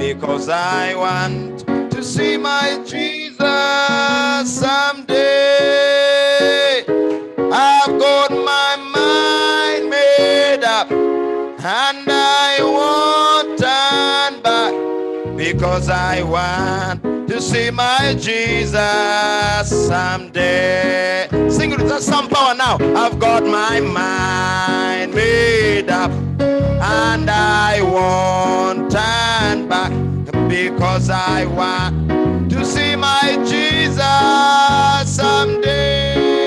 because I want to see my Jesus someday. I've got my mind made up and I won't turn back because I want to see my Jesus someday. Sing with us some power now. I've got my mind made up and I won't turn back because I want to see my Jesus someday.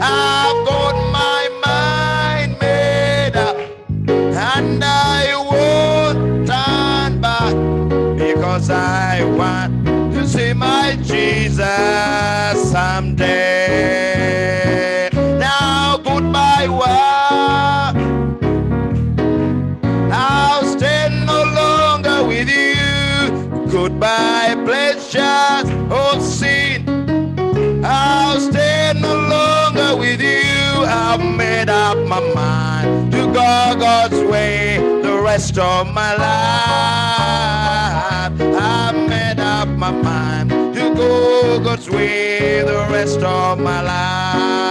I've got my mind made up and I won't turn back because I want to see my Jesus someday. Now, goodbye, world. Goodbye, pleasures sin. I'll stay no longer with you. I've made up my mind to go God's way the rest of my life. I've made up my mind to go God's way the rest of my life.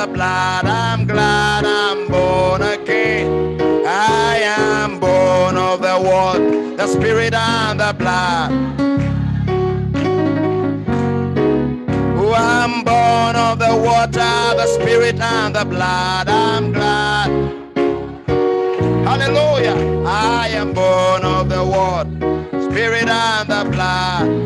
The blood. I'm glad I'm born again. I am born of the water, the spirit, and the blood. Oh, I'm born of the water, the spirit, and the blood. I'm glad. Hallelujah. I am born of the water, spirit, and the blood.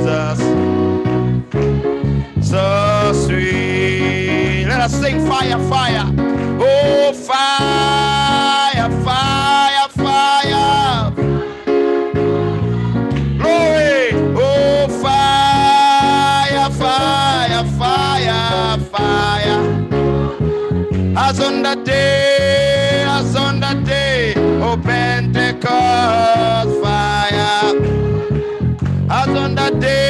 Jesus. So sweet. Let us sing fire, fire. Oh, fire, day,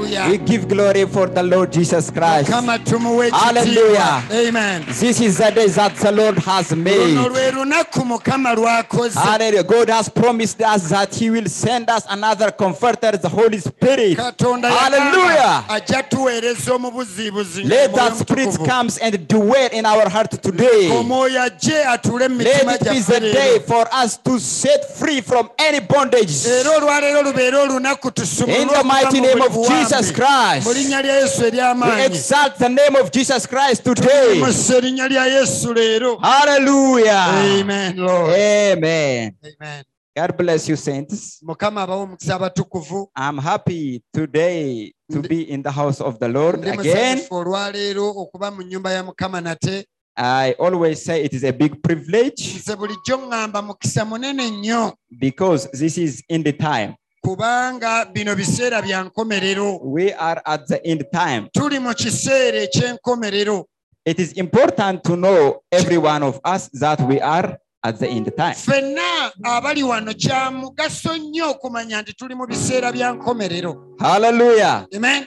Aleluya We give glory for the Lord Jesus Christ. Hallelujah. amen This is the day that the Lord has made. lwe lunaku mukama lwakoze Hallelujah. God has promised us that He will send us another comforter, the Holy Spirit. Hallelujah. yagamba ajja tuweereza omubuziibuzi Let that Spirit comes and dwell in our heart today. omwoyo ajje atule mu mitima Let it be the day for us to set free from any bondage. era olwaleero lubeere olunaku In the mighty name of buwambe. Jesus Christ, linnya lya yesu we exalt the name of Jesus Christ today. musa erinnya lya yesu leero Hallelujah. amen lord Amen. amen God bless you, saints. mukama abawe omukisa abatukuvu I'm happy today to be in the house of the Lord again. musanyufu olwaleero okuba mu nnyumba ya mukama nate I always say it is a big privilege nze bulijjo ŋŋamba mukisa munene nnyo because this is in the time. Kubanga bino biseera bya nkomerero We are at the end time. tuli mu kiseera eky'enkomerero It is important to know, every one of us, that we are at the end time. ffenna abali wano kya mugaso nnyo okumanya nti tuli mu biseera bya nkomerero Hallelujah. amen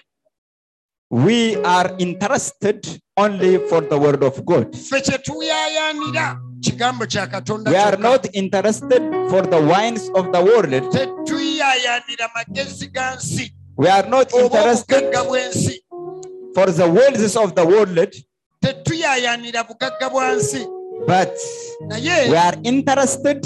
We are interested only for the word of God. ffe kye tuyaayaanira kigambo kya katonda We are not interested for the wines of the world. Tetuyaayaanira magezi ga We are not interested bw'ensi. for the worlds of the world, tetuyaayaanira bugagga bwa nsi but naye we are interested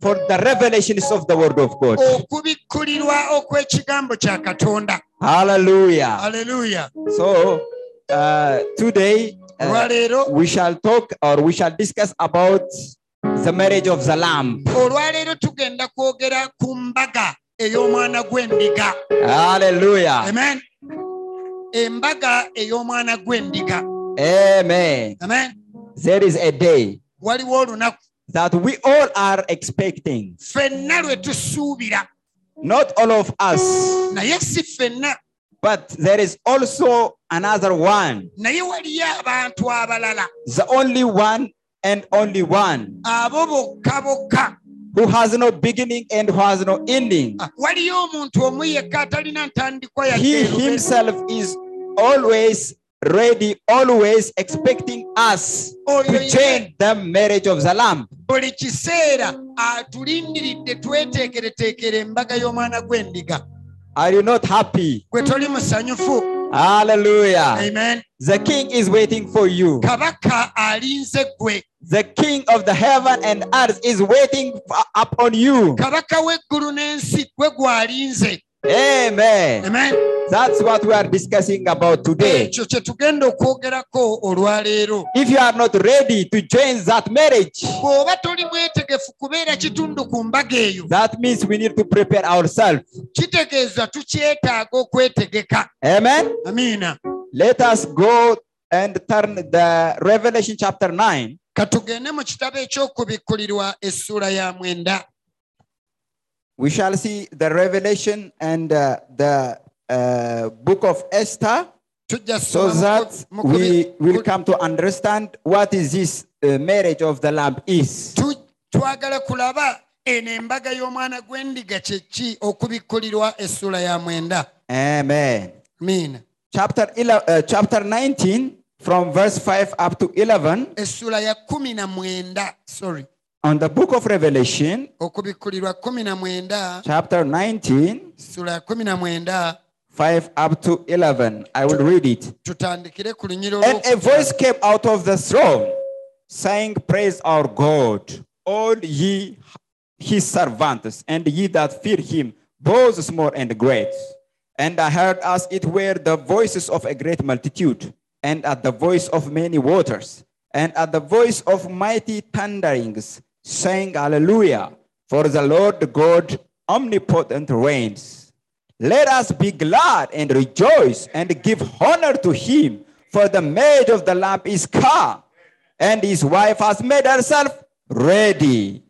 for the revelations of the word of God. okubikkulirwa okw'ekigambo kya katonda. Hallelujah. aleluya So uh, today uh, we shall talk or we shall discuss about the marriage of the lamb. olwaleero tugenda kwogera ku mbaga ey'omwana gw'endiga. Hallelujah. amen. Embaga ey'omwana gw'endiga. Amen. amen. There is a day waliwo olunaku. that we all are expecting. ffenna lwe tusuubira. Not all of us, naye si ffenna. but there is also another one, naye waliyo abantu abalala. The only one and only one abo bokka bokka who has no beginning and who has no ending. Ah, waliyo omuntu omu yekka atalina ntandikwa He himself is always ready, always expecting us to change the marriage of the lamb. buli kiseera atulindiridde tweteekereteekera embaga y'omwana gw'endiga Are you not happy? gwe toli musanyufu Hallelujah. amen The king is waiting for you. kabaka alinze ggwe The king of the heaven and earth is waiting upon you. kabaka w'eggulu n'ensi gwe gw'alinze Amen. amen That's what we are discussing about today. ekyo kye tugenda okwogerako olwaleero If you are not ready to join that marriage, bw'oba toli mwetegefu kubeera kitundu ku mbaga eyo that means we need to prepare ourselves. Amen. amiina Let us go and turn the Revelation chapter 9. Katugende mu kitabo eky'okubikkulirwa ya mwenda We shall see the Revelation and uh, the uh, book of Esther so that we will come to understand what is this uh, marriage of the lamb is. twagala kulaba eno embaga y'omwana gw'endiga kye ki okubikkulirwa essuula ya mwenda Amen. miina Chapter 11, uh, chapter 19 from verse 5 up to 11 essuula ya kumi na mwenda sorry on the book of Revelation, okubikkulirwa kumi na mwenda chapter 19, essuula ya kumi na mwenda 5 up to 11. I will read it. tutandikire ku lunyiro And a voice came out of the throne, saying, Praise our God, all ye his servants, and ye that fear him, both small and great. And I heard as it were the voices of a great multitude, and at the voice of many waters, and at the voice of mighty thunderings, saying, Hallelujah, for the Lord God omnipotent reigns. Let us be glad and rejoice and give honor to him, for the marriage of the Lamb is come, and his wife has made herself ready.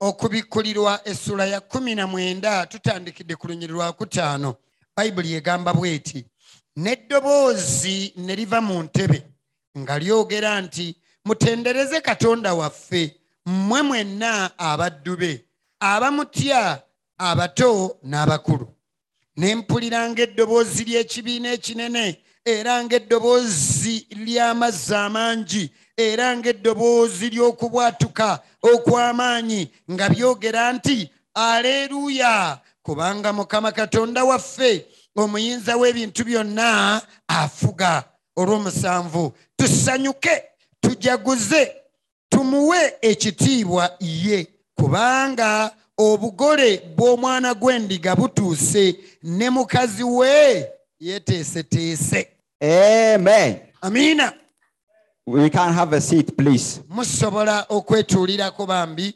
okubikkulirwa essula ya kumi na mwenda tutandikidde ku lunyiri lwa kutaano bayibuli egamba bw'eti n'eddoboozi ne liva mu ntebe nga lyogera nti mutendereze katonda waffe mmwe mwenna abaddu be abamutya abato n'abakulu. Ne mpulira ng'eddoboozi ly'ekibiina ekinene era ng'eddoboozi ly'amazzi amangi era ng'eddoboozi ly'okubwatuka okw'amaanyi nga byogera nti aleeruuya kubanga mukama katonda waffe omuyinza w'ebintu byonna afuga olw'omusanvu tusanyuke tujaguze tumuwe ekitiibwa ye kubanga obugole bw'omwana gw'endiga butuuse ne mukazi we yeteeseteese Amen. amiina We can have a seat, please. musobola okwetuulirako bambi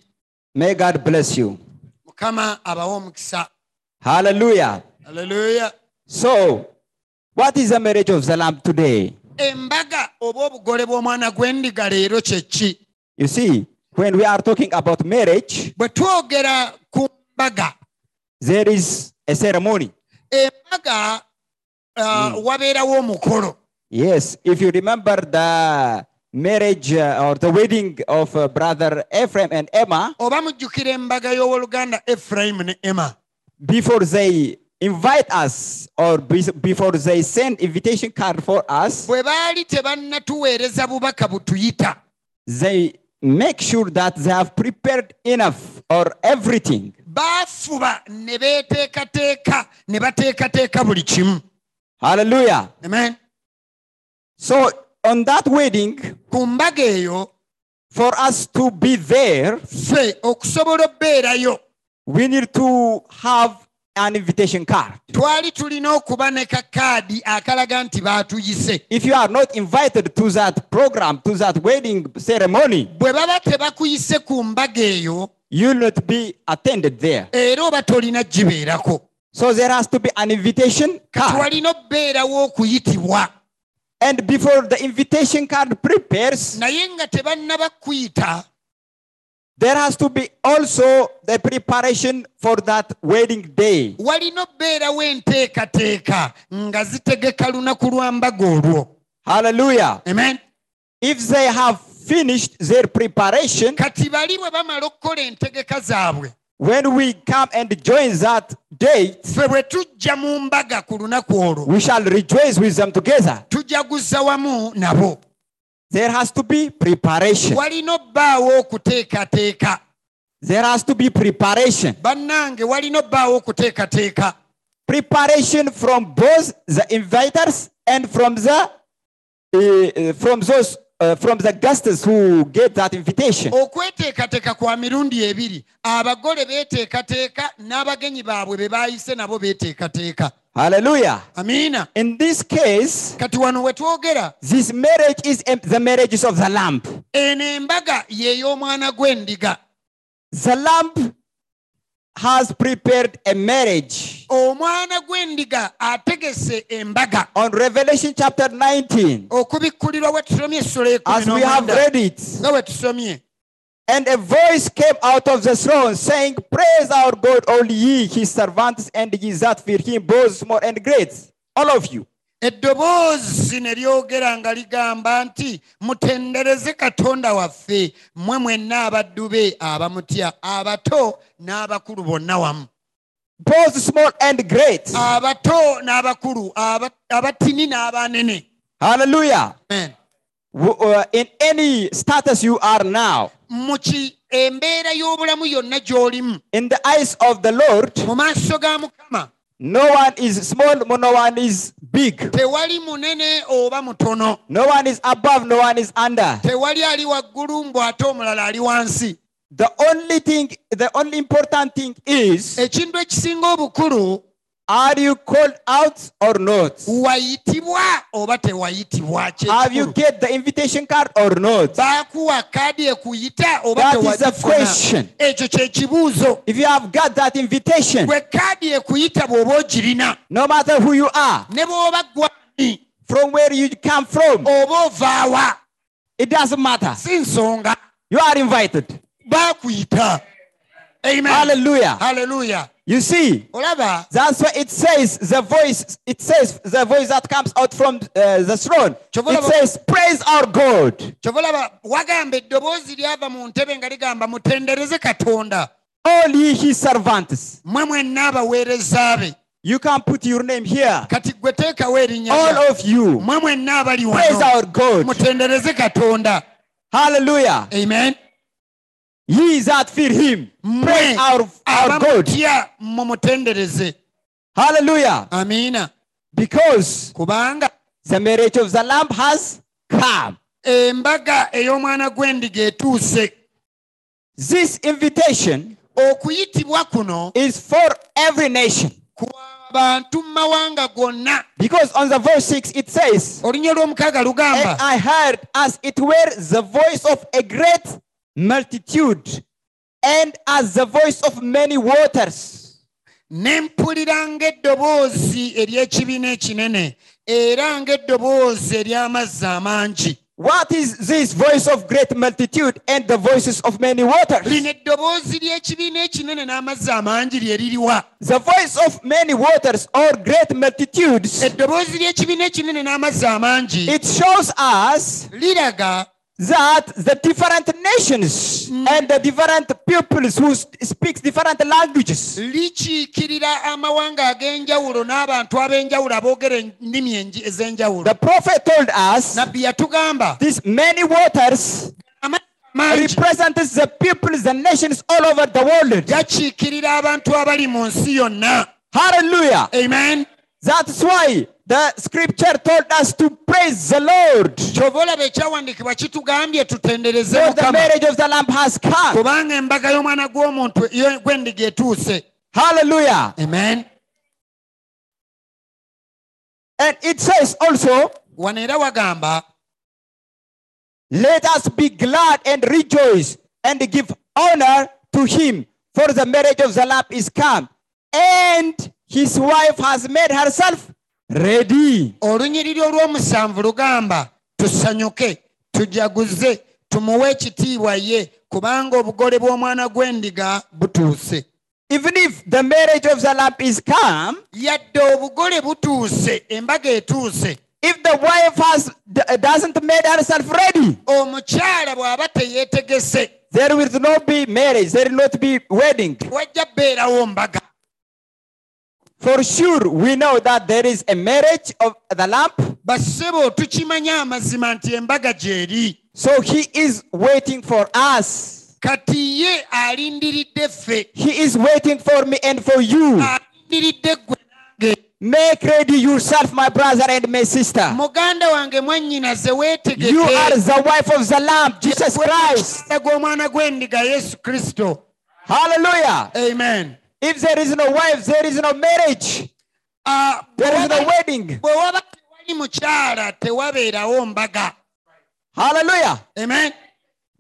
May God bless you. mukama abawe omukisa Hallelujah. aleluya So, what is the marriage of the Lamb today? embaga oba obugole bw'omwana gw'endiga leero kye ki? You see, when we are talking about marriage, bwe twogera ku mbaga. there is a ceremony. embaga uh, wabeerawo omukolo. Yes, if you remember the marriage uh, or the wedding of uh, brother Ephraim and Emma, oba mujjukira embaga y'owooluganda efurayimu ne emma. before they invite us or before they send invitation card for us, bwe baali tebannatuweereza bubaka butuyita they make sure that they have prepared enough or everything. Baafuba ne beeteekateeka ne bateekateeka buli kimu. Hallelujah. Amen. So on that wedding ku mbaga eyo for us to be there ffe okusobola obbeerayo. we need to have an invitation card. Twali tulina okuba ne kakaadi akalaga nti baatuyise. If you are not invited to that program to that wedding ceremony bwe baba tebakuyise ku mbaga eyo you will not be attended there. era oba tolina gibeerako. So there has to be an invitation card. Twalina obbeerawo okuyitibwa and before the invitation card prepares naye nga tebannaba kuyita there has to be also the preparation for that wedding day. Walina obbeerawo enteekateeka nga zitegeka lunaku lwa mbaga olwo. Hallelujah. Amen. If they have finished their preparation kati bali bwe bamala okukola entegeka zaabwe when we come and join that date ffe bwe tujja mu mbaga ku lunaku olwo we shall rejoice with them together. tujaguza wamu nabo there has to be preparation. Walina obbaawo okuteekateeka there has to be preparation. Bannange walina obbaawo okuteekateeka preparation from both the inviters and from the uh, from those uh, from the guests who get that invitation. Okweteekateeka kwa mirundi ebiri. Abagole beeteekateeka n'abagenyi baabwe be baayise nabo beeteekateeka hallelujah. Amiina in this case kati wano we twogera. this marriage is the marriages of the lamp. eno embaga y'ey'omwana gw'endiga. The lamb has prepared a marriage. Omwana gw'endiga ategese embaga. On revelation chapter 19 okubikkulirwa bwe tusomye essula as we have read it nga tusomye And a voice came out of the throne saying, Praise our God, all ye his servants, and ye that fear him, both small and great. All of you. eddoboozi ne lyogera nga ligamba nti mutendereze katonda waffe mmwe mwenna abaddu be abamutya abato n'abakulu bonna wamu Both small and great. abato n'abakulu aba- abatini n'abanene. W- uh, in any status you are now, mu ki embeera y'obulamu yonna gy'olimu in the eyes of the Lord, mu maaso ga mukama no one is small, no one is big. tewali munene oba mutono No one is above, no one is under. tewali ali waggulu mbu ate omulala ali wansi The only thing, the only important thing is, ekintu ekisinga obukulu are you called out or not? wayitibwa oba tewayitibwa Have you get the invitation card or not? baakuwa kaadi ekuyita oba That is the tewagifuna question. ekyo If you have got that invitation, bwe kaadi ekuyita bw'oba ogirina no matter who you are, ne bw'oba gwani from where you come from, oba ovaawa it doesn't matter. si nsonga You are invited. baakuyita amen Hallelujah. haleluya You see, that's why it says the voice, it says the voice that comes out from uh, the throne. It says, Praise our God. kyova olaba wagamba eddoboozi lyava mu ntebe nga ligamba mutendereze katonda All ye his servants. mmwe mwenna abaweereza be You can put your name here. kati gwe teekawo erinnya All of you. mmwe mwenna abali Praise our God. Hallelujah. amen Ye that fear him. Praise our, our God. mumutendereze Hallelujah. amiina Because kubanga the marriage of the lamb has come. embaga ey'omwana gw'endiga etuuse This invitation okuyitibwa kuno is for every nation. kw'abantu mu mawanga gonna Because on the verse 6 it says, olunya lw'omukaaga lugamba I heard as it were the voice of a great multitude, and as the voice of many waters. ne mpulira ng'eddoboozi ery'ekibiina ekinene era ng'eddoboozi ery'amazzi amangi What is this voice of great multitude and the voices of many waters? lino eddoboozi ly'ekibiina ekinene n'amazzi amangi lye liriwa The voice of many waters or great multitudes, eddoboozi ly'ekibiina ekinene n'amazzi amangi it shows us that the different nations mm. and the different peoples who speak different languages. Likiikirira amawanga ag'enjawulo n'abantu ab'enjawulo aboogera ennimi enji- ez'enjawulo. The prophet told us nabbi yatugamba these many waters represents the peoples the nations all over the world. Gakiikirira abantu abali mu nsi yonna. Hallelujah. Amen. That's why the scripture told us to praise the lord. Kyova ekyawandiikibwa kitugambye tutendereze for the marriage of the lamb has come. Kubanga embaga y'omwana gw'omuntu gw'endiga etuuse. Hallelujah. Amen. And it says also wano era wagamba Let us be glad and rejoice and give honor to him, for the marriage of the Lamb is come, and his wife has made herself ready. olunyiriri olw'omusanvu lugamba tusanyuke tujaguze tumuwe ekitiibwa ye kubanga obugole bw'omwana gw'endiga butuuse Even if the marriage of the Lamb is come, yadde obugole butuuse embaga etuuse if the wife has doesn't made herself ready, omukyala bw'aba teyeetegese there will not be marriage, there will not be wedding. wajja beerawo mbaga For sure, we know that there is a marriage of the lamp. bassebo tukimanyi amazima nti embaga gy'eri so he is waiting for us. kati ye alindiridde ffe He is waiting for me and for you. alindiridde ggwe nange Make ready yourself, my brother and my sister. muganda wange mwannyinaze You are weetegeke the wife of the Lamb, Jesus Christ. Gw'omwana gw'endiga yesu kristo Hallelujah. amen If there is no wife, there is no marriage, Ah, there is no wedding. bwe waba tewali mukyala tewabeerawo mbaga Hallelujah. amen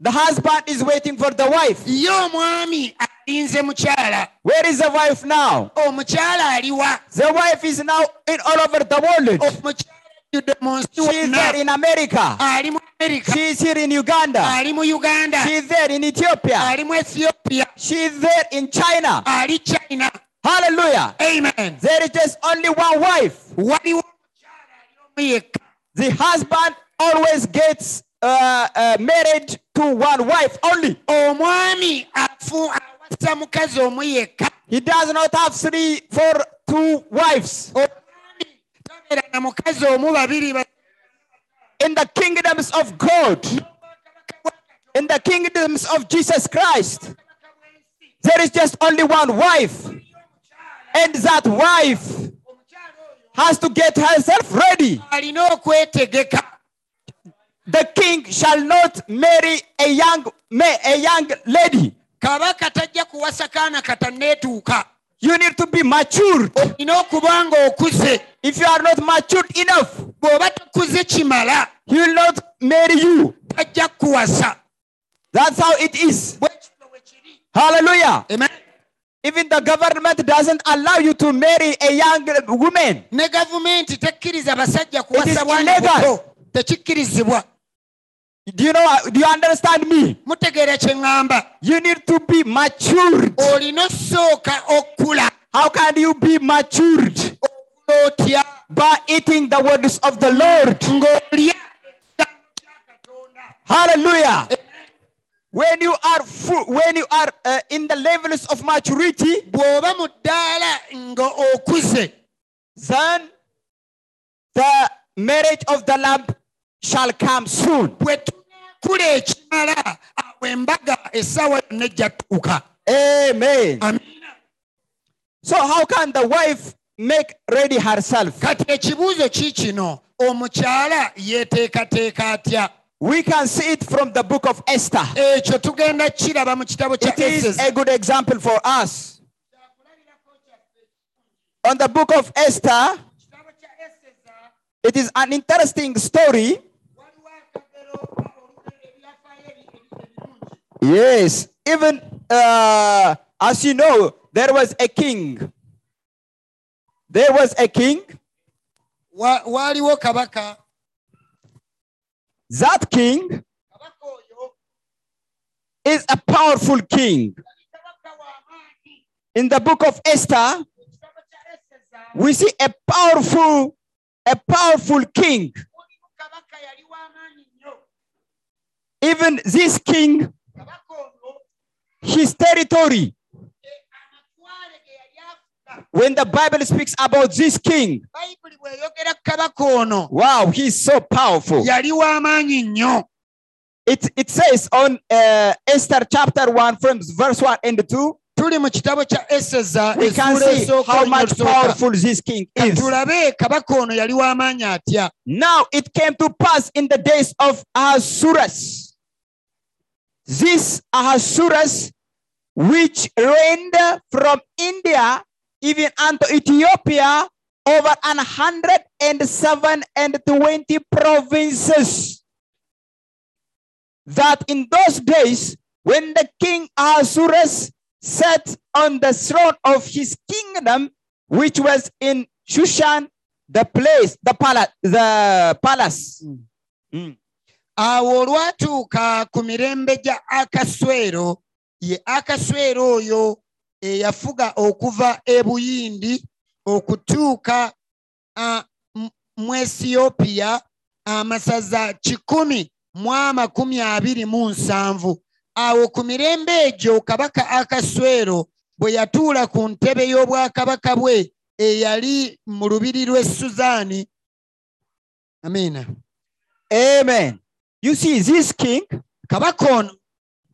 The husband is waiting for the wife. ye omwami alinze mukyala Where is the wife now? omukyala aliwa The wife is now in all over the world. omukyala ajjudde mu nsi She there in America. ali mu amerika She is here in Uganda. ali mu uganda She is there in Ethiopia. ali mu ethiopia She is there in China. ali china Hallelujah. amen There is just only one wife. waliwo omukyala ali The husband always gets uh, uh, married to one wife only. omwami afu awasa mukazi omu yekka He does not have three, four, two wives. omwami tabeera na mukazi omu babiri ba- In the kingdoms of God, in the kingdoms of Jesus Christ, there is just only one wife. And that wife has to get herself ready. The king shall not marry a young a young lady. Kabaka tajja kuwasa kaana katanneetuuka You need to be matured. olina okuba nga okuze If you are not matured enough, bw'oba tokuze kimala he will not marry you. tajja That's how it is. bwe kityo bwe kiri Hallelujah. Amen. Even the government doesn't allow you to marry a young woman. ne gavumenti tekkiriza basajja It is illegal. Do you know? Do you understand me? mutegeera kye ŋŋamba You need to be matured. olina osooka okula How can you be matured? otya By eating the words of the Lord. ng'olya ekigambo kya katonda Hallelujah. when you are fu- when you are uh, in the levels of maturity, bw'oba mu ddaala nga okuze then the marriage of the lamb shall come soon. bwe ekimala awo embaga essaawa yonna ejja tuuka Amen. So how can the wife make ready herself? kati ekibuuzo ki kino omukyala yeeteekateeka atya We can see it from the book of Esther. ekyo tugenda kiraba mu kitabo kya It is a good example for us. On the book of Esther, Kitabo kya Eseza, it is an interesting story. Yes, even uh, as you know, there was a king. There was a king. Wa- waaliwo kabaka That king is a powerful king. yali kabaka w'amaanyi In the book of Esther, mu kitabo kya Eseza, we see a powerful, a powerful king. mulimu kabaka yali w'amaanyi nnyo Even this king, his territory, amatwale ge yali afuga when the Bible speaks about this king, bayibuli bw'eyogera ku wow, he's so powerful. yali w'amaanyi nnyo. It, it says on uh, Esther chapter 1 from verse 1 and 2, tuli mu kitabo kya eseza we can see how much powerful this king is. tulabe kabaka ono yali w'amaanyi atya? Now it came to pass in the days of This Ahasuerus, which reigned from India even unto Ethiopia over an hundred and seven and twenty provinces. That in those days, when the king Ahasuerus sat on the throne of his kingdom, which was in Shushan, the place, the palace, the palace. Mm. Awo olwatuuka ku mirembe gya akaswero ye akaswero oyo eyafuga okuva ebuyindi okutuuka mu esiyopiya amasaza kikumi mu amakumi abiri mu nsanvu. Awo ku mirembe egyo kabaka akaswero bwe yatuula ku ntebe y'obwakabaka bwe eyali mu lubiri lw'e suzaani amiina Amen. You see, this king, Kabakon,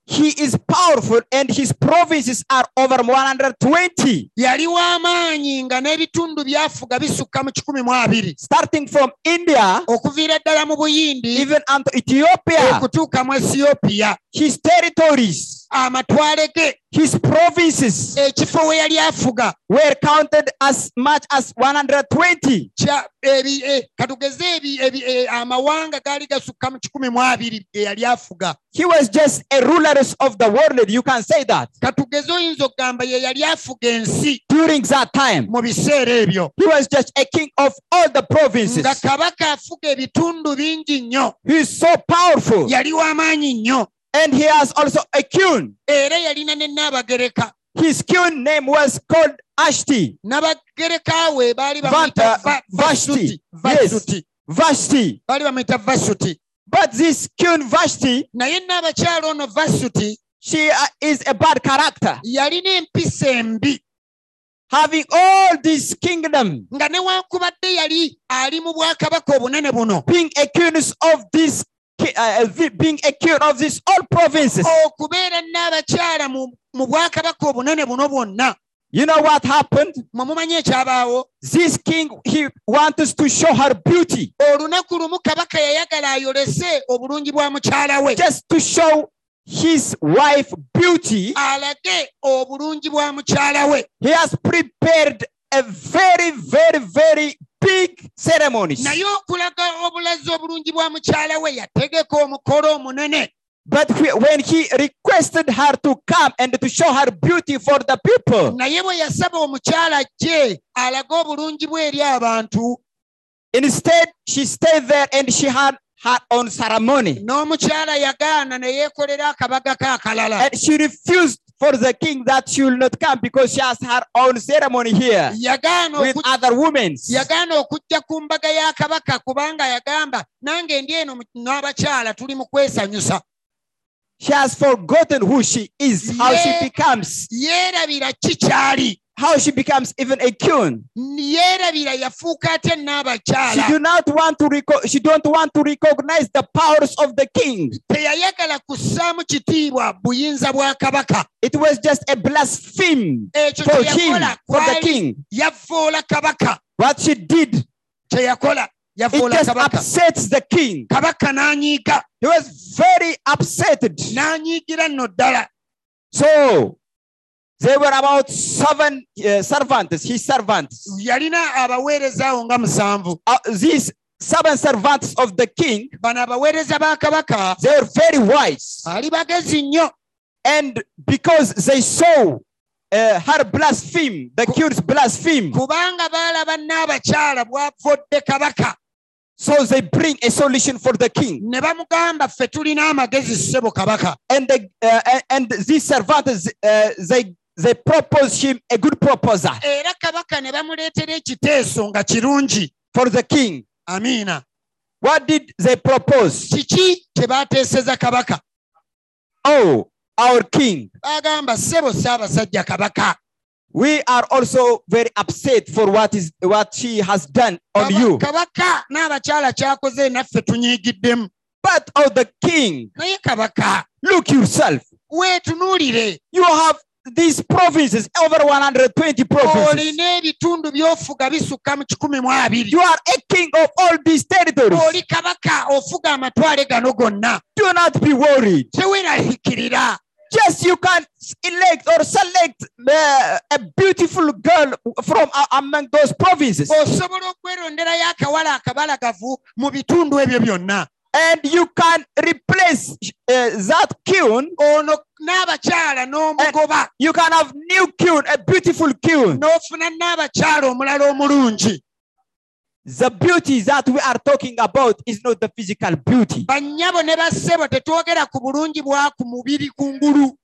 he is powerful and his provinces are over 120, yali w'amaanyi nga n'ebitundu byafuga bisukka mu kikumi mu abiri starting from India okuviira ddala mu buyindi even unto Ethiopia. okutuuka mu esiyopiya His territories, amatwale ge his provinces ekifo we yali afuga were counted as much as 120. kya- ebi- eh, katugeze eh, amawanga gaali gasukka mu kikumi mu abiri ge afuga He was just a ruler of the world. You can say that katugeze oyinza okugamba ye yali afuga ensi during that time. mu biseera ebyo He was just a king of all the provinces. nga kabaka afuga ebitundu bingi nnyo He is so powerful. yali w'amaanyi nnyo And he has also a king. era yalina ne naabagereka His king name was called Ashti. n'abagereka we baali Va- bamuyita uh, Va- Vashti. Vashti. bamuyita vasuti But this king Vashti, naye n'abakyala ono vasuti she uh, is a bad character. yalina empisa embi Having all this kingdom, nga newankubadde yali ali mu bwakabaka obunene being a king of this, uh, being a king of this all provinces. okubeera n'abakyala mu bwakabaka obunene buno bwonna You know what happened? This king, he wants to show her beauty, just to show his wife beauty. He has prepared a very, very, very big ceremony. naye okulaga obulazi obulungi bwa mukyala we yategeka omukolo omunene But when he requested her to come and to show her beauty for the people, naye bwe yasaba omukyala ajje alage obulungi bwe eri abantu instead she stayed there and she had her own ceremony. n'omukyala yagaana ne yeekolera akabaga ke akalala And she refused for the king that she will not come because she has her own ceremony here with other women. yagaana okujja ku mbaga ya kabaka kubanga yagamba nange ndi eno n'abakyala tuli mu kwesanyusa. She has forgotten who she is, how she becomes, yeerabira kikyali how she becomes even a queen. yeerabira yafuuka atya She do not want to reco- she don't want to recognize the powers of the king. teyayagala kussaamu kitiibwa buyinza bwa kabaka It was just a blaspheme for him, for the king. What she did, it just upsets the king. He was very upset. n'anyiigira nno ddala So there were about seven uh, servants, his servants. yalina abaweereza awo nga musanvu Uh, these seven servants of the king, bano abaweereza ba kabaka they were very wise. ali bagezi nnyo And because they saw uh, her blaspheme, the king's blaspheme, kubanga baalaba n'abakyala bwavodde kabaka so they bring a solution for the king. ne bamugamba ffe tulina amagezi ssebo kabaka And the, uh, and- and these servants, uh, they they propose him a good proposal era kabaka ne bamuleetera ekiteeso nga kirungi. For the king. amiina What did they propose? kiki kye baateeseza kabaka? Oh, our king, bagamba ssebo ssaabasajja kabaka. We are also very upset for what is what she has done on you. kabaka n'abakyala kyakoze naffe tunyiigiddemu. But of the king, naye kabaka look yourself. weetunuulire. You have these provinces, over 120 provinces. ebitundu by'ofuga bisukka mu kikumi mu abiri You are a king of all these territories. oli kabaka ofuga amatwale gano gonna Do not be worried. teweeraliikirira Just you can elect or select uh, a beautiful girl from uh, among those provinces, osobola okweronderayo akawala akabalagavu mu bitundu ebyo byonna and you can replace uh, that queen. ono n'abakyala n'omugoba You can have new queen, a beautiful queen. n'ofuna n'abakyala omulala omulungi The beauty that we are talking about is not the physical beauty. bannyabo ne bassebo tetwogera ku bulungi bwa ku mubiri kungulu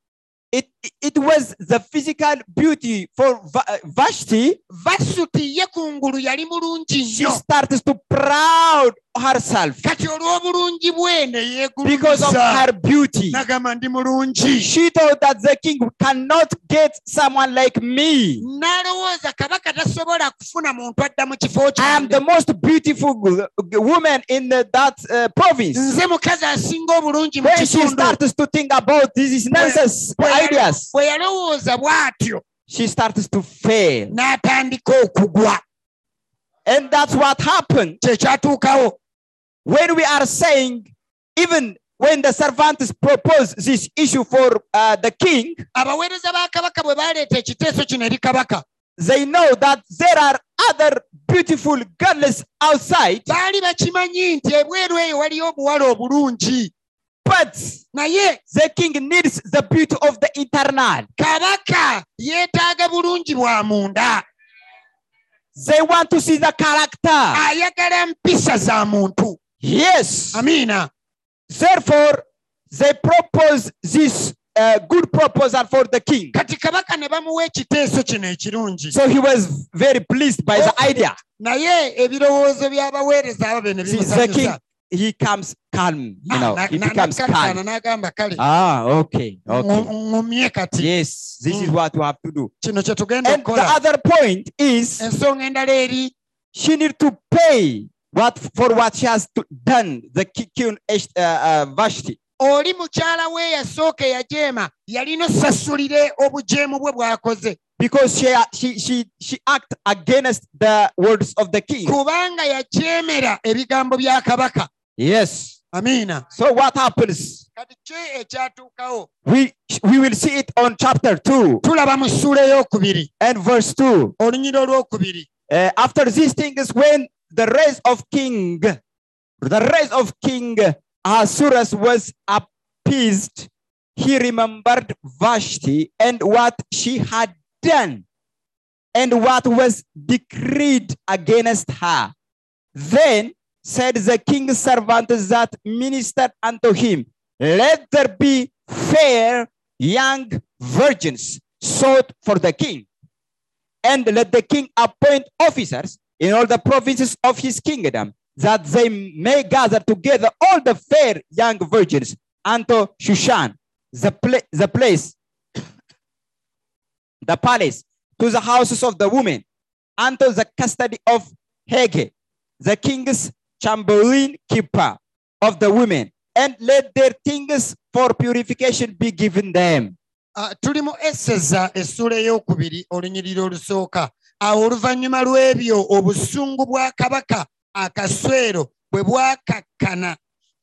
It, it was the physical beauty for Vashti. Vashti. vasuti ye kungulu yali mulungi She starts to proud herself kati olw'obulungi bwe ne because of her beauty. nagamba ndi mulungi She thought that the king cannot get someone like me. n'alowooza kabaka tasobola kufuna muntu adda mu kifo I am the most beautiful woman in that uh, province. nze mukazi asinga obulungi mu When she starts to think about these nonsense Bwe yalo- ideas, bwe yalowooza bw'atyo. She starts to fail. n'atandika okugwa. And that's what happened. When we are saying, even when the servants propose this issue for uh, the king, abaweereza ba kabaka bwe baleeta ekiteeso kino eri kabaka. they know that there are other beautiful girls outside, baali bakimanyi nti ebweru eyo waliyo obuwala obulungi but the king needs the beauty of the internal. kabaka yeetaaga bulungi bwa munda They want to see the character. ayagala mpisa za muntu Yes. amiina Therefore, they propose this uh, good proposal for the king. kati kabaka ne bamuwa ekiteeso kino ekirungi So he was very pleased by the idea. naye ebirowoozo by'abaweereza abo be ne See, the king, bimusanyusa he comes calm, you know, Ah, he na- na- becomes calm. Ah, okay, okay. Yes, this is Mm. what you have to do. kino kye tugenda And the other point is ensonga endala eri she need to pay what for what she has to, done. The ki- king Esh- uh, uh, Vashti. oli mukyala we yasooka eyajeema yalina osasulire obujeemu bwe bw'akoze Because she, she, she, she act against the words of the king. kubanga yajeemera ebigambo bya kabaka Yes. amiina So what happens? kati ki ekyatuukawo We, we will see it on chapter 2 tulaba mu ssuula ey'okubiri and verse 2. Uh, after these things, when the race of King, the race of King Ahasuerus was appeased, he remembered Vashti and what she had done and what was decreed against her. Then said the king's servants that ministered unto him, Let there be fair young virgins sought for the king and let the king appoint officers in all the provinces of his kingdom, that they may gather together all the fair young virgins unto Shushan, the, the place, the palace, to the houses of the women, unto the custody of Hege, the king's chamberlain keeper of the women, and let their things for purification be given them. Ah, tuli mu eseza essula ey'okubiri olunyiriri olusooka. Awo oluvannyuma lw'ebyo obusungu bwa kabaka akaswero bwe bwakakkana.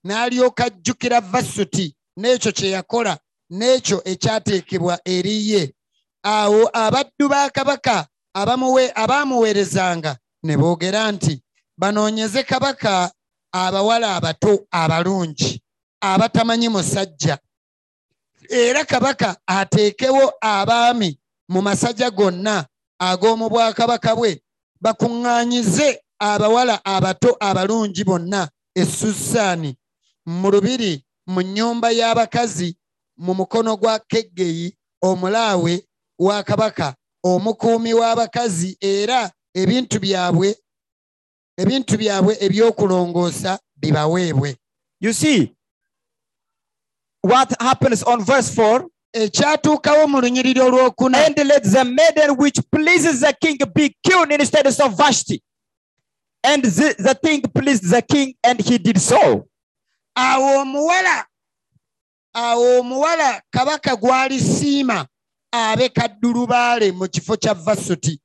N'alyoka ajjukira vasuti n'ekyo kye yakola n'ekyo ekyateekebwa eri ye. Awo abaddu ba kabaka abamuwe- abaamuweerezanga ne boogera nti banoonyeze kabaka abawala abato abalungi abatamanyi musajja. Era kabaka ateekewo abaami mu masajja gonna ag'omu bwakabaka bwe bakuŋŋaanyize abawala abato abalungi bonna e Susaani mu lubiri mu nnyumba y'abakazi mu mukono gwa Keggeyi omulaawe wa kabaka omukuumi w'abakazi era ebintu byabwe ebintu byabwe ebyokulongoosa bibaweebwe You see, what happens on verse 4 ekyatuukawo mu lunyiriri olwokuna and let the maiden which pleases the king be killed instead of Vashti. And the, the thing pleased the king, and he did so. awo omuwala awo omuwala kabaka gw'alisiima abe kaddulubaale mu kifo kya vasuti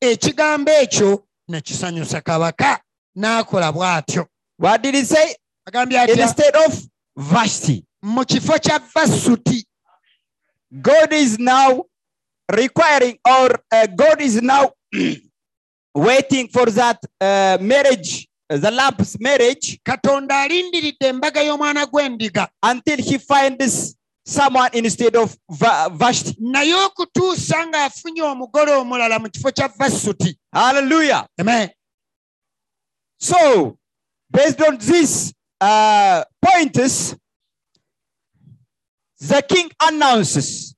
ekigambo ekyo ne kisanyusa kabaka n'akola bw'atyo What did he say? agambye atya of Vashti. mu kifo kya vasuti God is now requiring, or uh, God is now waiting for that uh, marriage, the lamb's marriage, katonda alindiridde embaga y'omwana gw'endiga until he finds someone instead of Va- Vashti. naye okutuusa ng'afunye omugole omulala mu kifo kya vasuti Hallelujah. Amen. So, based on these uh, pointers, the king announces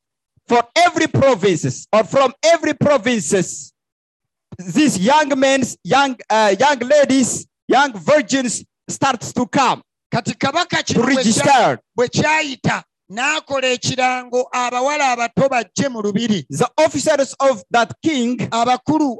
for every provinces or from every provinces, these young men, young uh, young ladies, young virgins starts to come to kino bwe kya- register. bwe kyayita n'akola ekirango abawala abato bajje mu lubiri. The officers of that king abakulu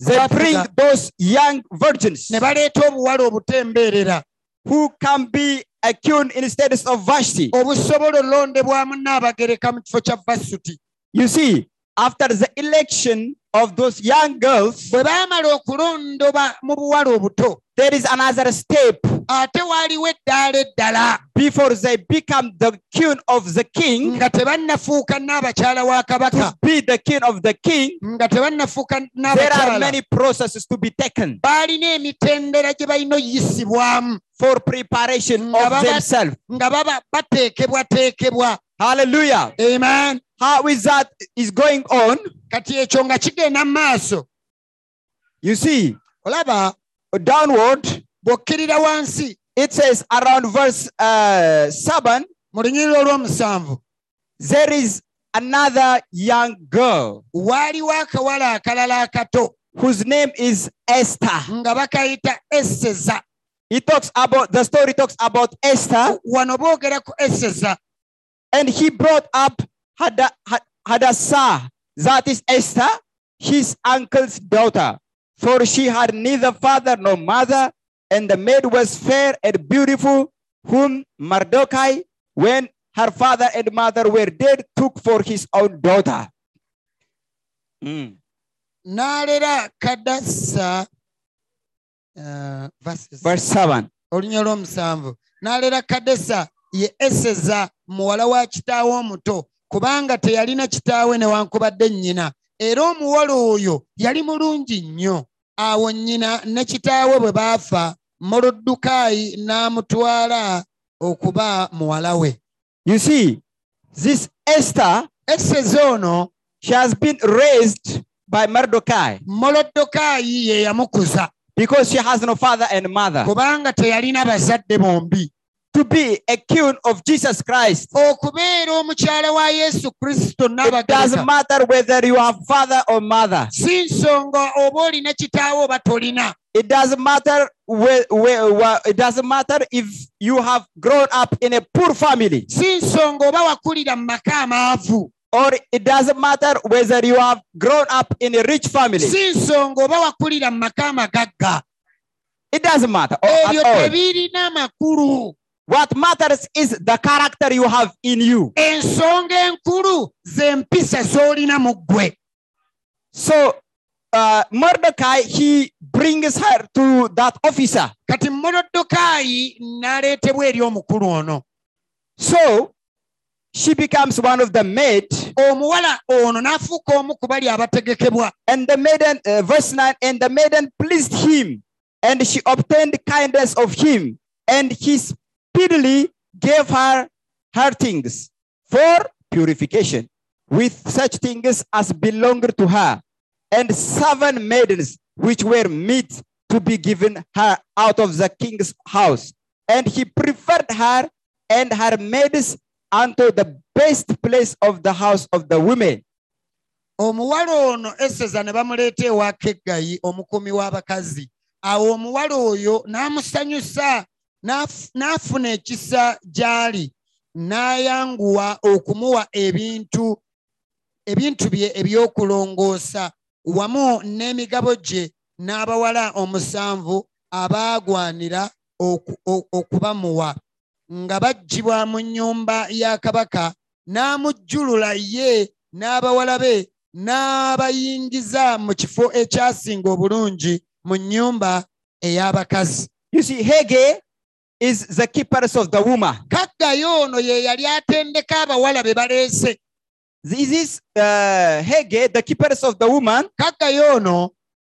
they bring those young virgins ne baleeta obuwala obutembeerera who can be a queen instead of Vashti. obusobola olondebwamu n'abagereka mu kifo kya vasuti. You see, after the election of those young girls, bwe baamala okulondoba mu buwala obuto there is another step ate waaliwo eddaala eddala before they become the queen of the king nga tebannafuuka n'abakyala wa to kabaka be the king of the king. nga tebannafuuka There are many processes to be taken baalina emitendera gye balina oyisibwamu for preparation of themselves. nga baba bateekebwateekebwa Hallelujah. amen How is that is going on? Kati ekyo nga kigenda mu maaso You see, olaba downward, bw'okkirira wansi. it says around verse uh, 7, mu lunyiriri olw'omusanvu there is another young girl waaliwo akawala akalala akato whose name is Esther. nga bakayita eseza He talks about the story talks about Esther, wano boogera ku and he brought up Hada, Ha- Hadassah, that is Esther, his uncle's daughter, for she had neither father nor mother, and the maid was fair and beautiful, whom Mordecai, when her father and mother were dead, took for his own daughter. Mm. n'alera kadasa uh. Verse 7. olunya olw'omusanvu n'alera kadesa ye eseza muwala wa kitaawe omuto kubanga teyalina kitaawe newankubadde nnyina. Era omuwala oyo yali mulungi nnyo. Awo nnyina ne kitaawe bwe baafa molodukaayi n'amutwala okuba muwala we. You see, this Esther, eseza ono she has been raised by Mordecai molodokaayi ye yamukuza. Because she has no father and mother. kubanga teyalina bazadde bombi To be a queen of Jesus Christ. okubeera omukyala wa yesu kristo It doesn't matter whether you are father or mother. si nsonga oba olina kitaawe oba tolina It doesn't matter where, where, where- it doesn't matter if you have grown up in a poor family, si nsonga oba wakulira mu maka amaavu or it doesn't matter whether you have grown up in a rich family. si nsonga oba wakulira mu maka amagagga It doesn't matter at all. What matters is the character you have in you. ensonga enkulu z'empisa z'olina mu ggwe So uh, Mordecai he brings her to that officer. kati molodokaayi n'aleetebwa eri omukulu ono So she becomes one of the maid, omuwala ono n'afuuka omu ku bali abategekebwa and the maiden, uh, verse 9, and the maiden pleased him, and she obtained kindness of him, and he speedily gave her her things for purification, with such things as belonged to her, and seven maidens which were meet to be given her out of the king's house. And he preferred her and her maids unto the best place of the house of the women. omuwala ono eseza ne bamuleeta ewa keggayi omukuumi w'abakazi awo omuwala oyo n'amusanyusa n'afuna ekisa gy'ali n'ayanguwa okumuwa ebintu ebintu bye ebyokulongoosa wamu n'emigabo gye n'abawala omusanvu abaagwanira okubamuwa. Nga baggyibwa mu nnyumba ya kabaka n'amujjulula ye n'abawala be n'abayingiza mu kifo ekyasinga obulungi mu nnyumba ey'abakazi. You see, Haggai is the keepers of the woman. kaggayo ono ye yali atendeka abawala be baleese This is uh, Haggai, the keepers of the woman. kaggayo ono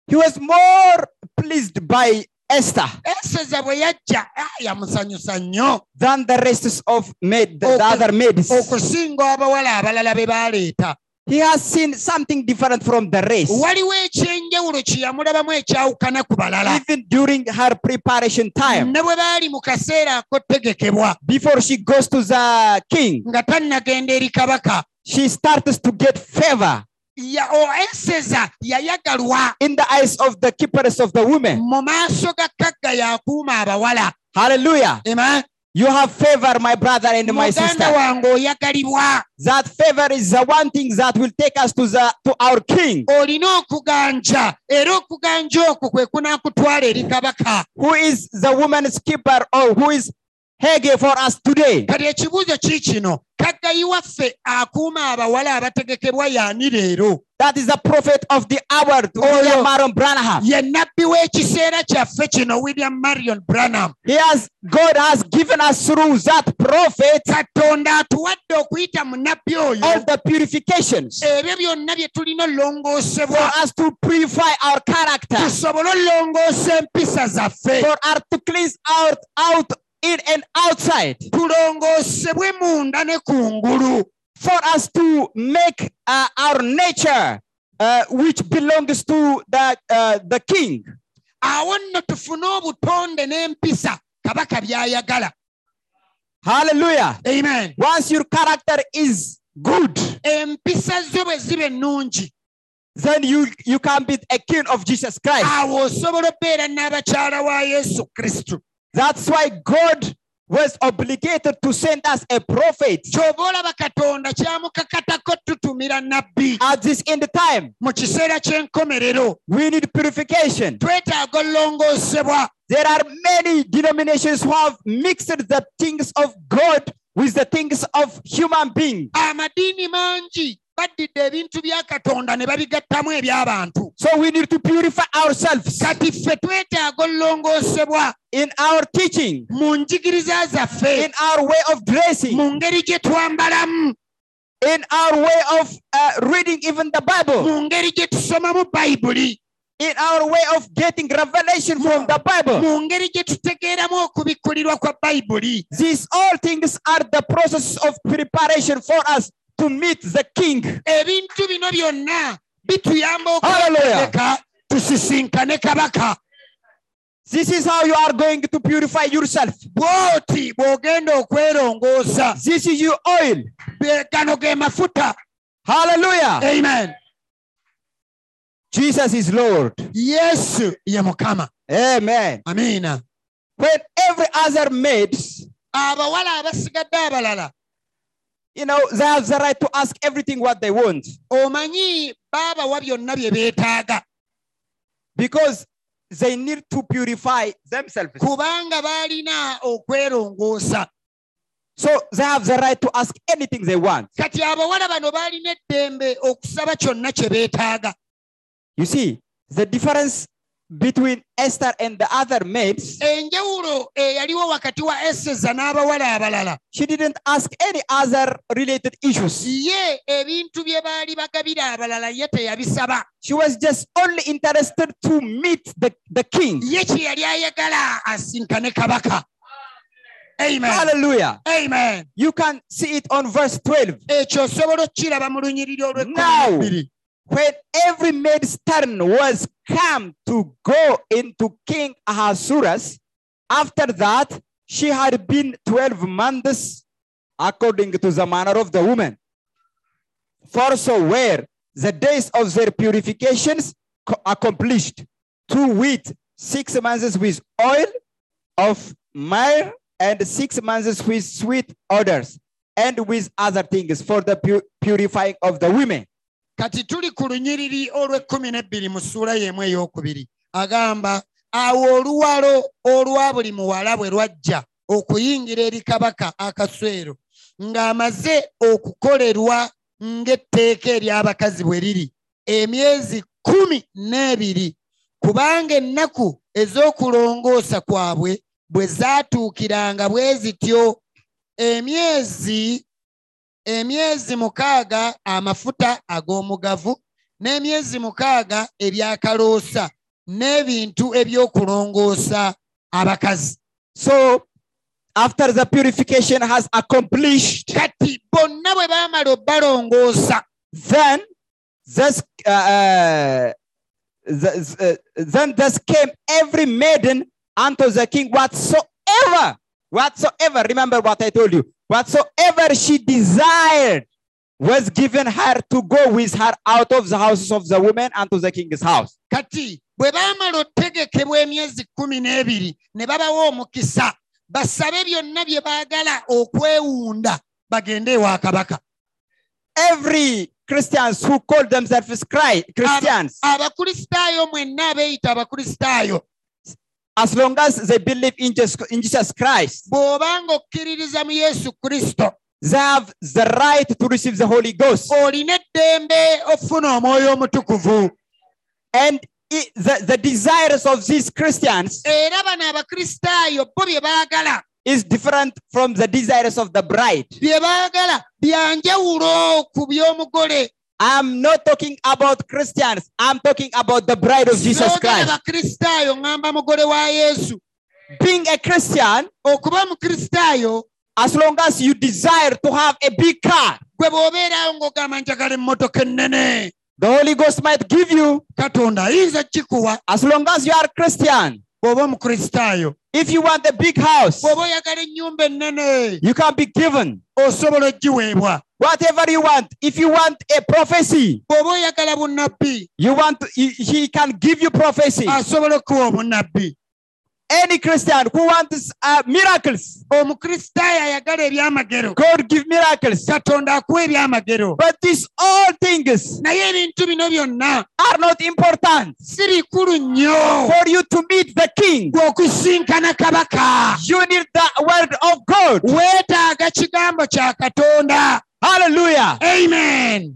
He was more pleased by Esther eseza bwe yajja ah, yamusanyusa nnyo than the rest of maid, the, the other maids. okusinga abawala abalala be baaleeta He has seen something different from the rest. waliwo ekyenjawulo kye yamulabamu ekyawukana ku balala Even during her preparation time, ne bwe baali mu kaseera akotegekebwa before she goes to the king, nga tannagenda eri kabaka she starts to get favor ya- o eseza yayagalwa in the eyes of the keepers of the women. mu maaso ga kagga yakuuma abawala Hallelujah. Amen. You have favor, my brother and my sister. That favor is the one thing that will take us to the to our king, olina okuganja era okuganja okwo kwe kunaakutwala eri kabaka. Who is the woman's keeper, or who is Haggai for us today. kati ekibuuzo ki kino? Kaggayi waffe akuuma abawala abategekebwa yaani leero That is the prophet of the hour, oh, William Marrion Branham. ye nabbi w'ekiseera william marion branham. He has God has given us through that prophet katonda atuwadde okuyita mu nabbi oyo. all the purifications. Ebyo byonna bye tulina for us to purify our character, tusobole olongoosa empisa zaffe. For us to cleanse out, out in and outside, tulongoosebwe munda ne kungulu for us to make uh, our nature, uh, which belongs to the uh, the king. awo nno tufune obutonde n'empisa kabaka by'ayagala Hallelujah. amen Once your character is good, empisa zo bwe ziba ennungi then you you can be a king of Jesus Christ. awo osobola okubeera n'abakyala wa yesu kristo That's why God was obligated to send us a prophet ky'oba olaba katonda kyamukakatako tutumira nabbi at this end time. mu kiseera ky'enkomerero We need purification. twetaaga olongoosebwa There are many denominations who have mixed the things of God with the things of human beings. amadiini mangi baddidde ebintu bya katonda ne babigattamu eby'abantu So we need to purify ourselves kati ffe twetaaga olongoosebwa in our teaching, mu njigiriza zaffe in our way of dressing, mu ngeri gye twambalamu in our way of uh, reading even the Bible, mu ngeri gye tusomamu bayibuli in our way of getting revelation from the Bible. mu ngeri gye tutegeeramu okubikkulirwa kwa bayibuli These all things are the process of preparation for us to meet the King. ebintu bino byonna bituyamba Hallelujah. Okwetegeka tusisinkane kabaka This is how you are going to purify yourself. bw'oti bw'ogenda okwerongoosa This is your oil. Be- gano ge mafuta Hallelujah. amen Jesus is Lord. yesu ye mukama Amen. amiina When every other maids, abawala abasigadde abalala you know, they have the right to ask everything what they want omanyi baabawa byonna bye beetaaga because they need to purify themselves. kubanga okwerongoosa So they have the right to ask anything they want. kati abawala bano baalina eddembe okusaba kyonna kye beetaaga You see, the difference between Esther and the other maids, enjawulo eh, eyaliwo wakati wa eseza n'abawala abalala she didn't ask any other related issues. ye ebintu bye baali bagabira abalala ye teyabisaba She was just only interested to meet the, the king. ye kye yali ayagala asinkane kabaka amen Hallelujah. amen You can see it on verse 12. ekyo osobola okukiraba mu lunyiriri olw'ekkumi Now. n'ebbiri When every maid's turn was come to go into King Ahasuerus, after that she had been 12 months according to the manner of the woman. For so were the days of their purifications accomplished, two wheat, six months with oil of myrrh, and six months with sweet odors, and with other things for the pu- purifying of the women. Kati tuli ku lunyiriri olw'ekkumi n'ebbiri mu ssuula y'emu ey'okubiri. Agamba awo oluwalo olwa buli muwala bwe lwajja okuyingira eri kabaka akaswero ng'amaze okukolerwa ng'etteeka ery'abakazi bwe liri emyezi kkumi n'ebiri kubanga ennaku ez'okulongoosa kwabwe bwe zaatuukiranga bwe zityo emyezi emyezi mukaaga amafuta ag'omugavu n'emyezi mukaaga ebyakaloosa n'ebintu ebyokulongoosa abakazi. So, after the purification has accomplished, kati bonna bwe baamala obbalongoosa then this uh, uh, uh, then thus came every maiden unto the king whatsoever, whatsoever. Remember what I told you. Whatsoever she desired was given her to go with her out of the houses of the women unto the king's house. kati bwe baamala otegekebwa emyezi kkumi n'ebiri ne babawa omukisa basabe byonna bye baagala okwewunda bagende ewa kabaka Every Christians who call themselves Christ, Christians, abakristaayo mwenna abeeyita abakristaayo as long as they believe in Jesus, in Jesus Christ, bw'obanga okkiririza mu yesu kristo they have the right to receive the Holy Ghost. olina eddembe okufuna omwoyo omutukuvu And i- the, the desires of these Christians era bano abakristaayo bo bye baagala is different from the desires of the bride. bye baagala bya ku by'omugole I'm not talking about Christians. I'm talking about the bride of Jesus Christ. bakristaayo ŋŋamba mugole Being a Christian, as long as you desire to have a big car, gwe bw'obeerawo ng'ogamba njagala emmotoka ennene the Holy Ghost might give you, katonda as long as you are Christian. If you want a big house, bw'oba oyagala ennyumba ennene you can be given whatever you want. If you want a prophecy, bw'oba oyagala bunnabbi you want, he, he can give you prophecy. asobola okuwa obunnabbi Any Christian who wants uh, miracles, omukristaayo ayagala ebyamagero God give miracles. katonda akuwa ebyamagero But these all things naye ebintu bino are not important for you to meet the king. gwe okusinkana kabaka You need the word of God. Weetaaga kigambo kya katonda Hallelujah. amen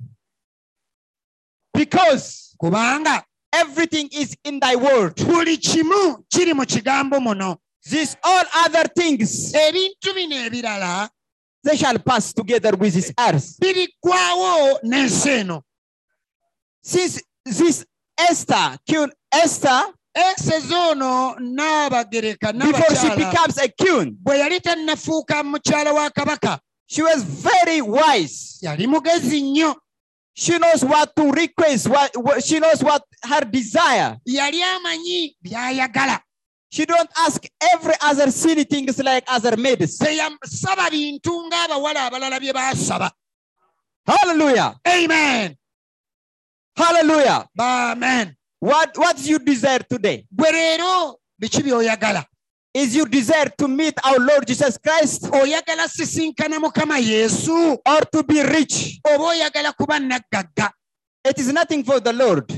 Because kubanga everything is in thy word. buli kimu kiri mu kigambo muno These all other things, ebintu bino ebirala they shall pass together with this earth. biriggwawo n'ensi eno Since this Esther, Queen Esther, eseza ono n'abagereka before she n'abakyala becomes a queen, bwe yali tannafuuka mukyala wa kabaka she was very wise. yali mugezi nnyo She knows what to request. What, what she knows what her desire. yali amanyi by'ayagala She don't ask every other silly things like other maids. teyasaba bintu ng'abawala abalala bye baasaba Hallelujah. amen Hallelujah. amen What, what do you desire today? gwe leero biki by'oyagala Is you desire to meet our Lord Jesus Christ oyagala sisinkana mukama yesu or to be rich? oba oyagala kuba naggagga It is nothing for the Lord.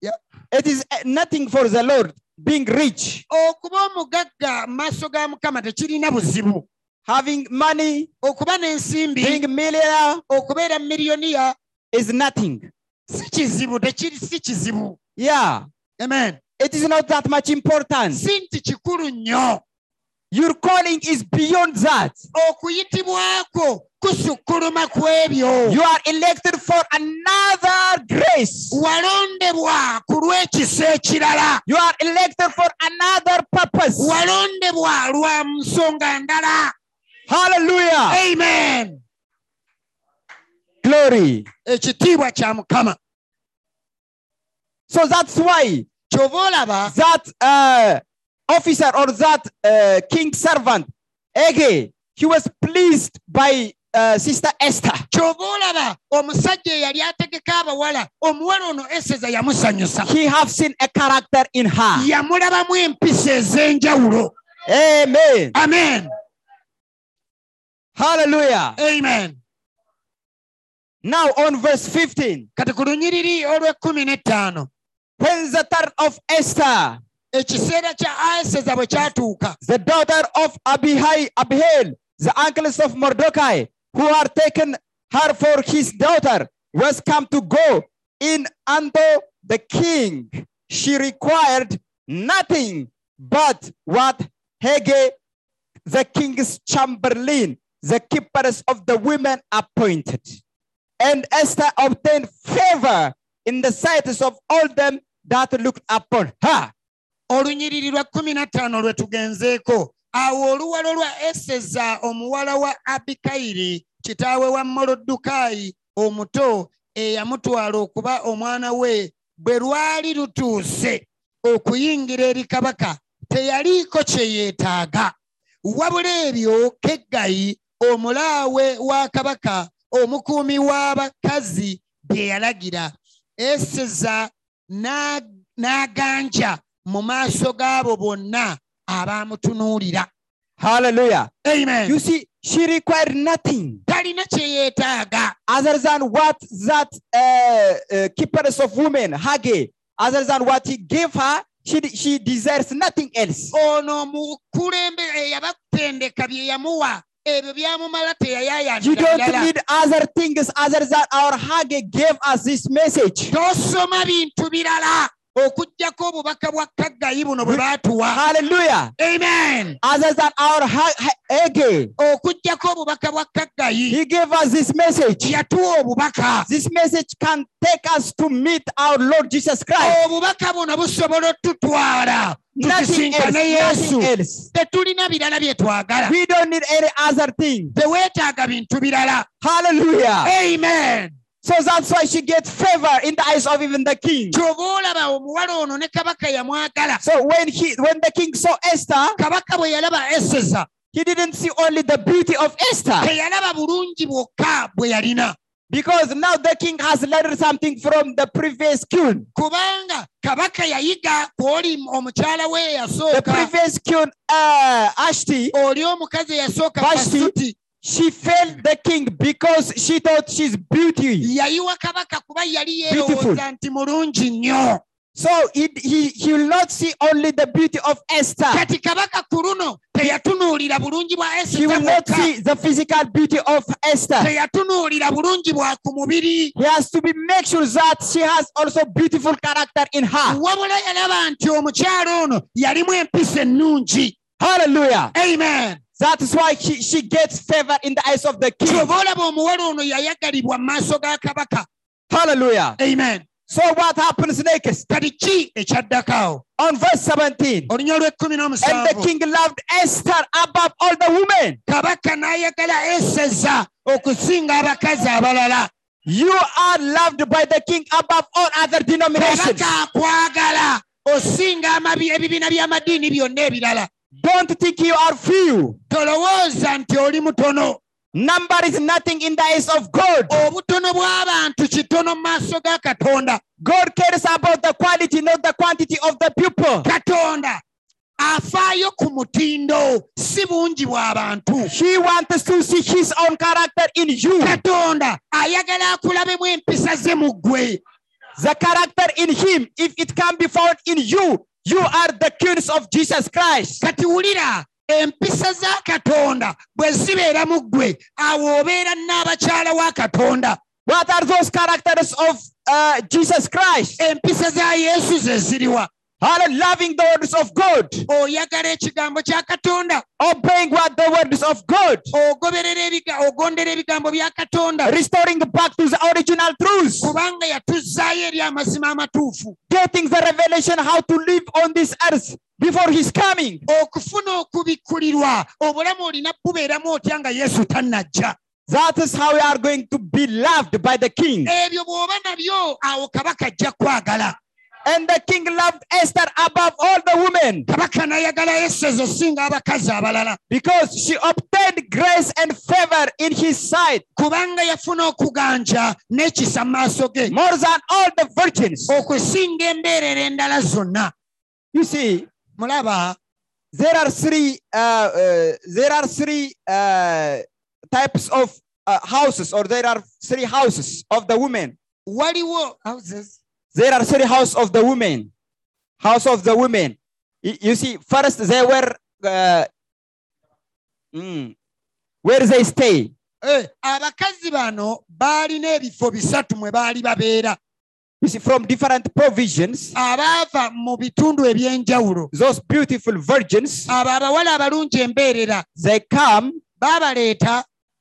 Yeah. It is uh, nothing for the Lord being rich, okuba omugagga mu maaso ga mukama tekirina buzibu having money, okuba n'ensimbi being millionaire okubeera miliyoniya is nothing. si kizibu tekiri si kizibu Yeah. amen It is not that much important. si kikulu nnyo Your calling is beyond that. okuyitibwako kusukkuluma ku ebyo You are elected for another grace. walondebwa ku lw'ekisa ekirala You are elected for another purpose. walondebwa lwa nsonga ndala Hallelujah. amen Glory. ekitiibwa kya mukama So that's why that uh, officer or that uh, king servant, Ege, he was pleased by uh, Sister Esther. kyova olaba omusajja eyali ategeka abawala omuwala ono eseza yamusanyusa He have seen a character in her. yamulabamu empisa ez'enjawulo Amen. amen Hallelujah. amen Now on verse 15, kati ku lunyiriri olw'ekkumi n'ettaano when the turn of Esther, ekiseera kya eseza bwe kyatuuka the daughter of Abihai, Abihail, the uncles of Mordecai, who had taken her for his daughter, was come to go in unto the king. She required nothing but what Hege, the king's chamberlain, the keepers of the women appointed. And Esther obtained favor in the sight of all them that looked upon her. olunyiriri lwa kkumi na ttaano lwe tugenzeeko. Awo oluwalo lwa eseza omuwala wa abikayiri kitaawe wa molodukaayi omuto eyamutwala okuba omwana we bwe lwali lutuuse okuyingira eri kabaka teyaliiko kye yeetaaga. Wabula ebyo keggayi omulaawe wa kabaka omukuumi w'abakazi bye yalagira eseza n'a- n'aganja mu maaso g'abo bonna abaamutunuulira. Hallelujah. amen. You see, she required nothing. Other than what that uh, uh, keepers of women, Hage, other than what he gave her, she, she desires nothing else. Ono omukulembe eyabakutendeka bye yamuwa ebyo byamumala You don't need other things other than our Hage gave us this message. Tosoma bintu birala okugjako obubaka bwa kaggayi buno bwe baatuwa Hallelujah. amen Other than our Hage, okugjako obubaka bwa kaggayi he gave us this message. yatuwa obubaka This message can take us to meet our Lord Jesus Christ. obubaka buno busobola otutwala Nothing else. tutusisinkane yesu Nothing else. tetulina birala bye twagala We don't need any other thing. teweetaaga bintu birala Hallelujah. amen So that's why she gets favor in the eyes of even the king. kyova olaba omuwala ono ne kabaka yamwagala So when he when the king saw Esther, kabaka bwe yalaba eseza he didn't see only the beauty of Esther teyalaba bulungi bwokka bwe yalina because now the king has learned something from the previous king. kabaka yayiga kwoli omukyala we The previous king, uh, Ashti, oli omukazi eyasooka Vashti. She failed the king because she thought she's beauty. yayiwa kabaka kuba yali Beautiful. yeerowooza nti mulungi nnyo So he, he, he will not see only the beauty of Esther. kati kabaka ku luno teyatunuulira bulungi bwa He will not see the physical beauty of Esther. teyatunuulira bulungi bwa ku mubiri He has to be make sure that she has also beautiful character in her. wabula yalaba nti omukyala ono yalimu empisa ennungi Hallelujah. amen That is why she, she gets favor in the eyes of the king. kyoba olaba omuwala ono yayagalibwa mu maaso ga kabaka Hallelujah. amen So what happens next? kati ki ekyaddako On verse 17. And the king loved Esther above all the women. kabaka n'ayagala eseza okusinga abakazi abalala You are loved by the king above all other denominations. Kabaka akwagala osinga amabi- ebibiina by'amadiini byonna ebirala Don't think you are few. tolowooza nti oli mutono Number is nothing in the eyes of God. obutono bw'abantu kitono mu maaso ga katonda God cares about the quality, not the quantity of the people. katonda afaayo ku mutindo si bungi bw'abantu He wants to see his own character in you. katonda ayagala akulabemu empisa ze mu ggwe The character in him, if it can be found in you, you are the queens of Jesus Christ. kati wulira empisa za katonda bwe zibeera mu ggwe awo obeera n'abakyala wa katonda What are those characters of uh, Jesus Christ? empisa za yesu ze ziriwa Are loving the words of God, oyagala ekigambo kya katonda. Obeying what the words of God, ogoberera ogondera ebigambo bya katonda. Restoring back to the original truths, kubanga yatuzzaayo eri amazima amatuufu. Getting the revelation how to live on this earth before his coming. okufuna okubikkulirwa. Obulamu olina bubeeramu otya nga yesu tannajja? That is how we are going to be loved by the king. ebyo bw'oba nabyo awo kabaka ajja kwagala And the king loved Esther above all the women. Kabaka n'ayagala yesu singa abakazi abalala because she obtained grace and favor in his sight. Kubanga yafuna okuganja n'ekisa mu maaso ge. More than all the virgins. okusinga embeerera endala zonna. You see, mulaba there are three uh, uh, there are three uh, types of uh, houses or there are three houses of the women. Waliwo houses there are three house of the women. House of the women. You, see first they were uh, mm, where they stay? Eh, abakazi bano baalina ebifo bisatu mwe baali babeera. You see from different provisions. Abaava mu bitundu eby'enjawulo. Those beautiful virgins. Abo abawala abalungi embeerera. They come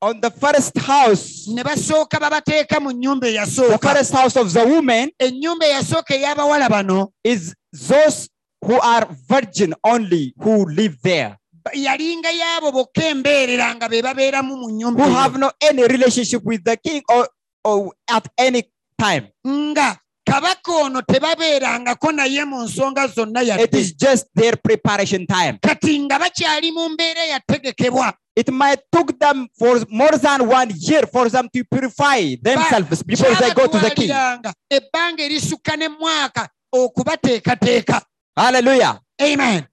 on the first house ne basooka babateeka mu nnyumba the first house of the women ennyumba eyasooka ey'abawala bano is those who are virgin only who live there yalinga y'abo bokka embeerera nga be babeeramu mu nnyumba who have no any relationship with the king or, or at any time. Nga kabaka ono tebabeerangako naye mu nsonga zonna it yadde is just their preparation time. Kati nga bakyali mu mbeera yategekebwa it might took them for more than one year for them to purify themselves before they go to the king. Ebbanga erisukka ne okubateekateeka. Hallelujah. Amen.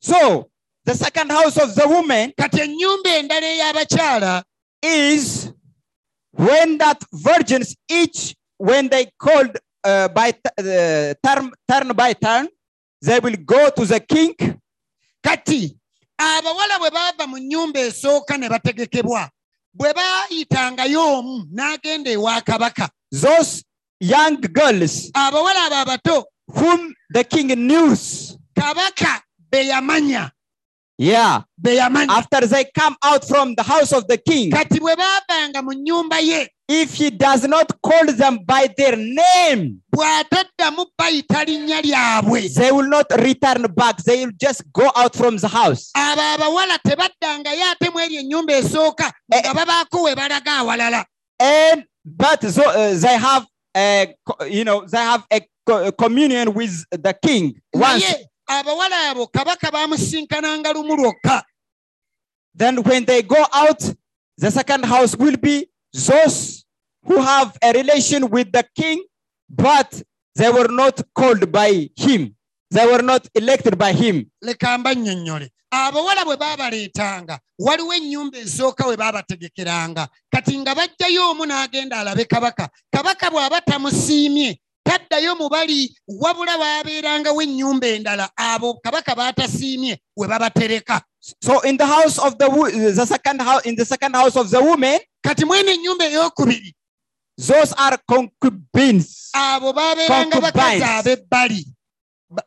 So the second house of the woman kati ennyumba endala ey'abakyala is when that virgins each when they called uh, by uh, turn turn by turn they will go to the king. Kati abawala bwe baava mu nnyumba esooka ne bategekebwa bwe baayitangayo omu n'agenda ewa kabaka. Those young girls abawala abo abato whom the king knew kabaka be yamanya yeah. After they come out from the house of the king kati bwe baavanga mu nnyumba ye if he does not call them by their name bw'ataddamu bayita linnya lyabwe they will not return back. They will just go out from the house. abo abawala tebaddangayo ate mu eri ennyumba esooka nga babaako we balaga awalala. And but so, uh, they have a you know they have a, co- a communion with the king once abawala abo kabaka bamusinkananga lumu lwokka. Then when they go out the second house will be those who have a relation with the king but they were not called by him. They were not elected by him. Leka mbannyonnyole abawala bwe baabaleetanga waliwo ennyumba esooka we baabategekeranga kati nga bajjayo omu n'agenda alabe kabaka. Kabaka bw'aba tamusiimye taddayo mu bali wabula baabeerangawo ennyumba endala abo kabaka baatasiimye we babatereka. So in the house of the the second house in the second house of the woman kati mwene ennyumba ey'okubiri those are concubines. abo baabeeranga bakazi ab'ebbali Ba-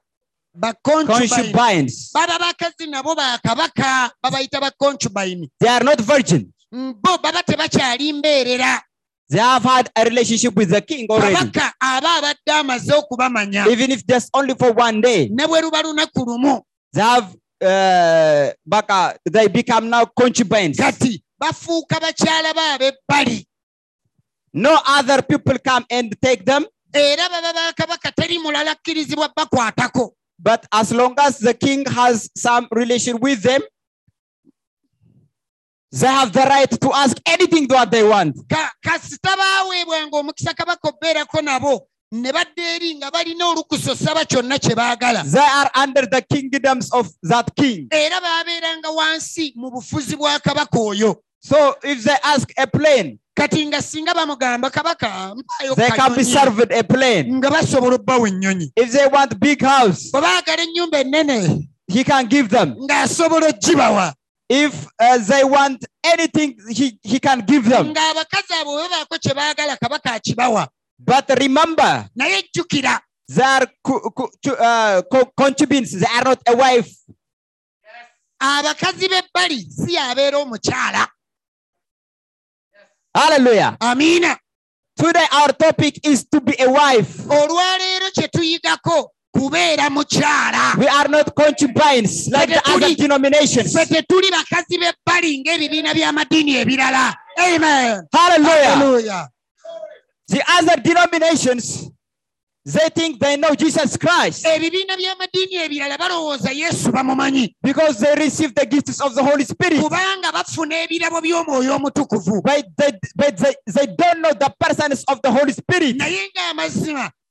baconcubine concubines. Baba bakazi nabo ba kabaka babayita baconcubine they are not virgin bo baba tebakyali mbeerera they have had a relationship with the king already. Kabaka aba abadde amaze okubamanya. Even if just only for one day ne bwe luba lunaku lumu. they have uh, baka, they become now concubines. Kati bafuuka bakyala ba ab'ebbali no other people come and take them. Era baba ba kabaka teri mulala akkirizibwa bakwatako. But as long as the king has some relation with them they have the right to ask anything what they want. Ka- kasita baaweebwanga omukisa kabaka obeerako nabo ne badda eri nga balina olukusa osaba kyonna kye baagala They are under the kingdoms of that king. era baabeeranga wansi mu bufuzi bwa kabaka oyo So if they ask a plane, kati nga singa bamugamba kabaka they can be kanyonyi," served a plane. nga basobola obbawa ennyonyi bwe baagala ennyumba ennene ng'asobola ogibawa If uh, they want anything, he, he can give them. ng'abakazi abo bwe babaako kye baagala kabaka akibawa But remember, naye jjukira they are co- co- to- uh, co- concubines. They are not a wife. abakazi b'ebbali si yabeera omukyala Hallelujah. amiina Today our topic is to be a wife. olwaleero kye tuyigako kubeera mukyala We are not concubines like the other denominations. ffe tetuli bakazi b'ebbali ng'ebibiina by'amadiini ebirala amen Hallelujah. Hallelujah. The other denominations, they think they know Jesus Christ ebibiina by'amadiini ebirala balowooza yesu bamumanyi because they receive the gifts of the Holy Spirit. kubanga bafuna ebirabo by'omwoyo omutukuvu But they, but they, they don't know the persons of the Holy Spirit.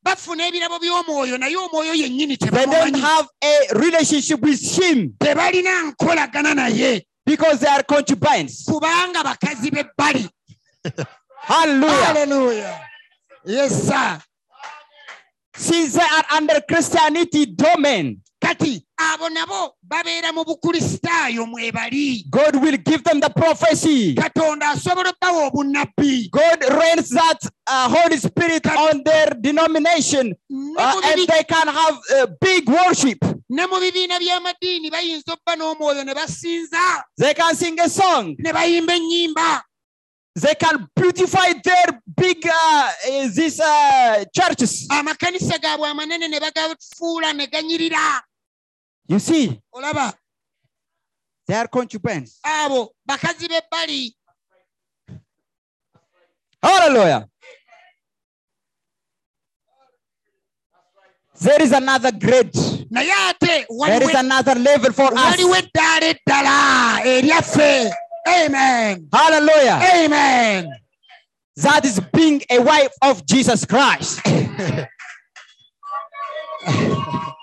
Bafuna ebirabo by'omwoyo naye omwoyo yennyini They don't have a relationship with Him tebalina nkolagana naye because they are concubines. kubanga bakazi b'ebbali Hallelujah. Hallelujah. Yes, sir. Since they are under Christianity domain, kati abo nabo babeera mu bukristaayo mwebali God will give them the prophecy. katonda asobola obbawa obunnabbi God rains that uh, Holy Spirit on their denomination uh, and they can have uh, big worship. ne mu bibiina by'amadiini bayinza obba n'omwoyo ne basinza They can sing a song. ne bayimba ennyimba They can beautify their big uh, uh, these uh, churches. amakanisa gaabwe amanene ne bagafuula ne ganyirira You see, olaba they are concubines. abo bakazi b'ebbali Hallelujah. There is another grade. There another level for us. waliwo eddaala eddala eryaffe amen Hallelujah. amen That is being a wife of Jesus Christ.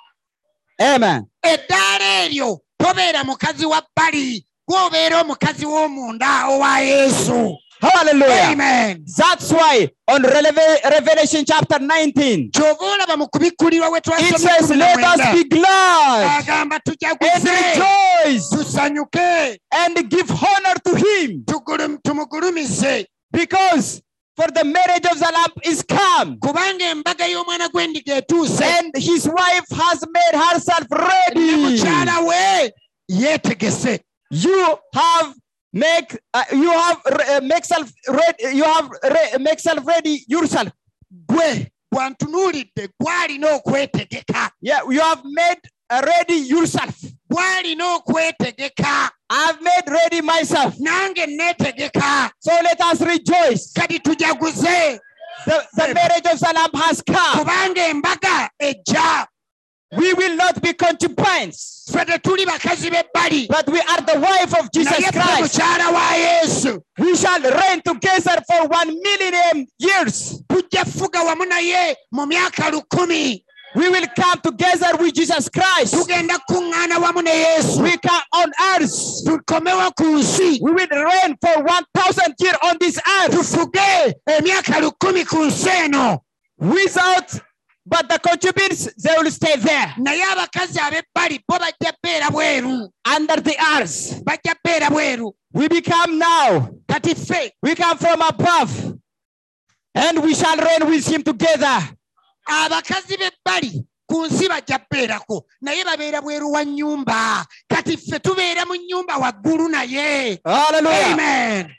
Amen. eddaala eryo tobeera mukazi wa bbali gwobeera omukazi w'omunda owa yesu. Hallelujah. amen. That's why on Revelation chapter 19, kyova olaba mu kubikkulirwa we it says, Let us be glad agamba and rejoice. tusanyuke. And give honor to him. Tumugulumize. Because for the marriage of the Lamb is come kubanga embaga y'omwana gw'endiga etuuse and his wife has made herself ne ready. mukyala we yeetegese You have make uh, you have uh, make self ready. You have re- make self ready yourself. gwe bwantunuulidde gwalina okwetegeka Yeah, you have made uh, ready yourself. Okwetegeka I've made ready myself. nange neetegeka So let us rejoice. kati tujaguze The, the marriage of Lamb has come. kubanga embaga ejja We will not be concubines, ffe tetuli bakazi b'ebbali but we are the wife of Jesus naye ffe Christ. mukyala wa yesu We shall reign together for one millennium years. tujja fuga wamu naye mu myaka lukumi We will come together with Jesus Christ. tugenda kuŋŋaana wamu ne yesu. We come on earth. tukomewo ku nsi. We will reign for 1,000 years on this earth. Tufuge eh, emyaka lukumi ku nsi eno. Without, but the concubines, they will stay there. Naye abakazi ab'ebbali bo bajja bbeera bweru. Under the earth. bajja bbeera bweru. We become now, kati ffe we come from above, and we shall reign with him together. Abakazi b'ebbali ku nsi bajja bbeerako naye babeera bweru wa nnyumba. Kati ffe tubeera mu nnyumba waggulu naye. Hallelujah. amen.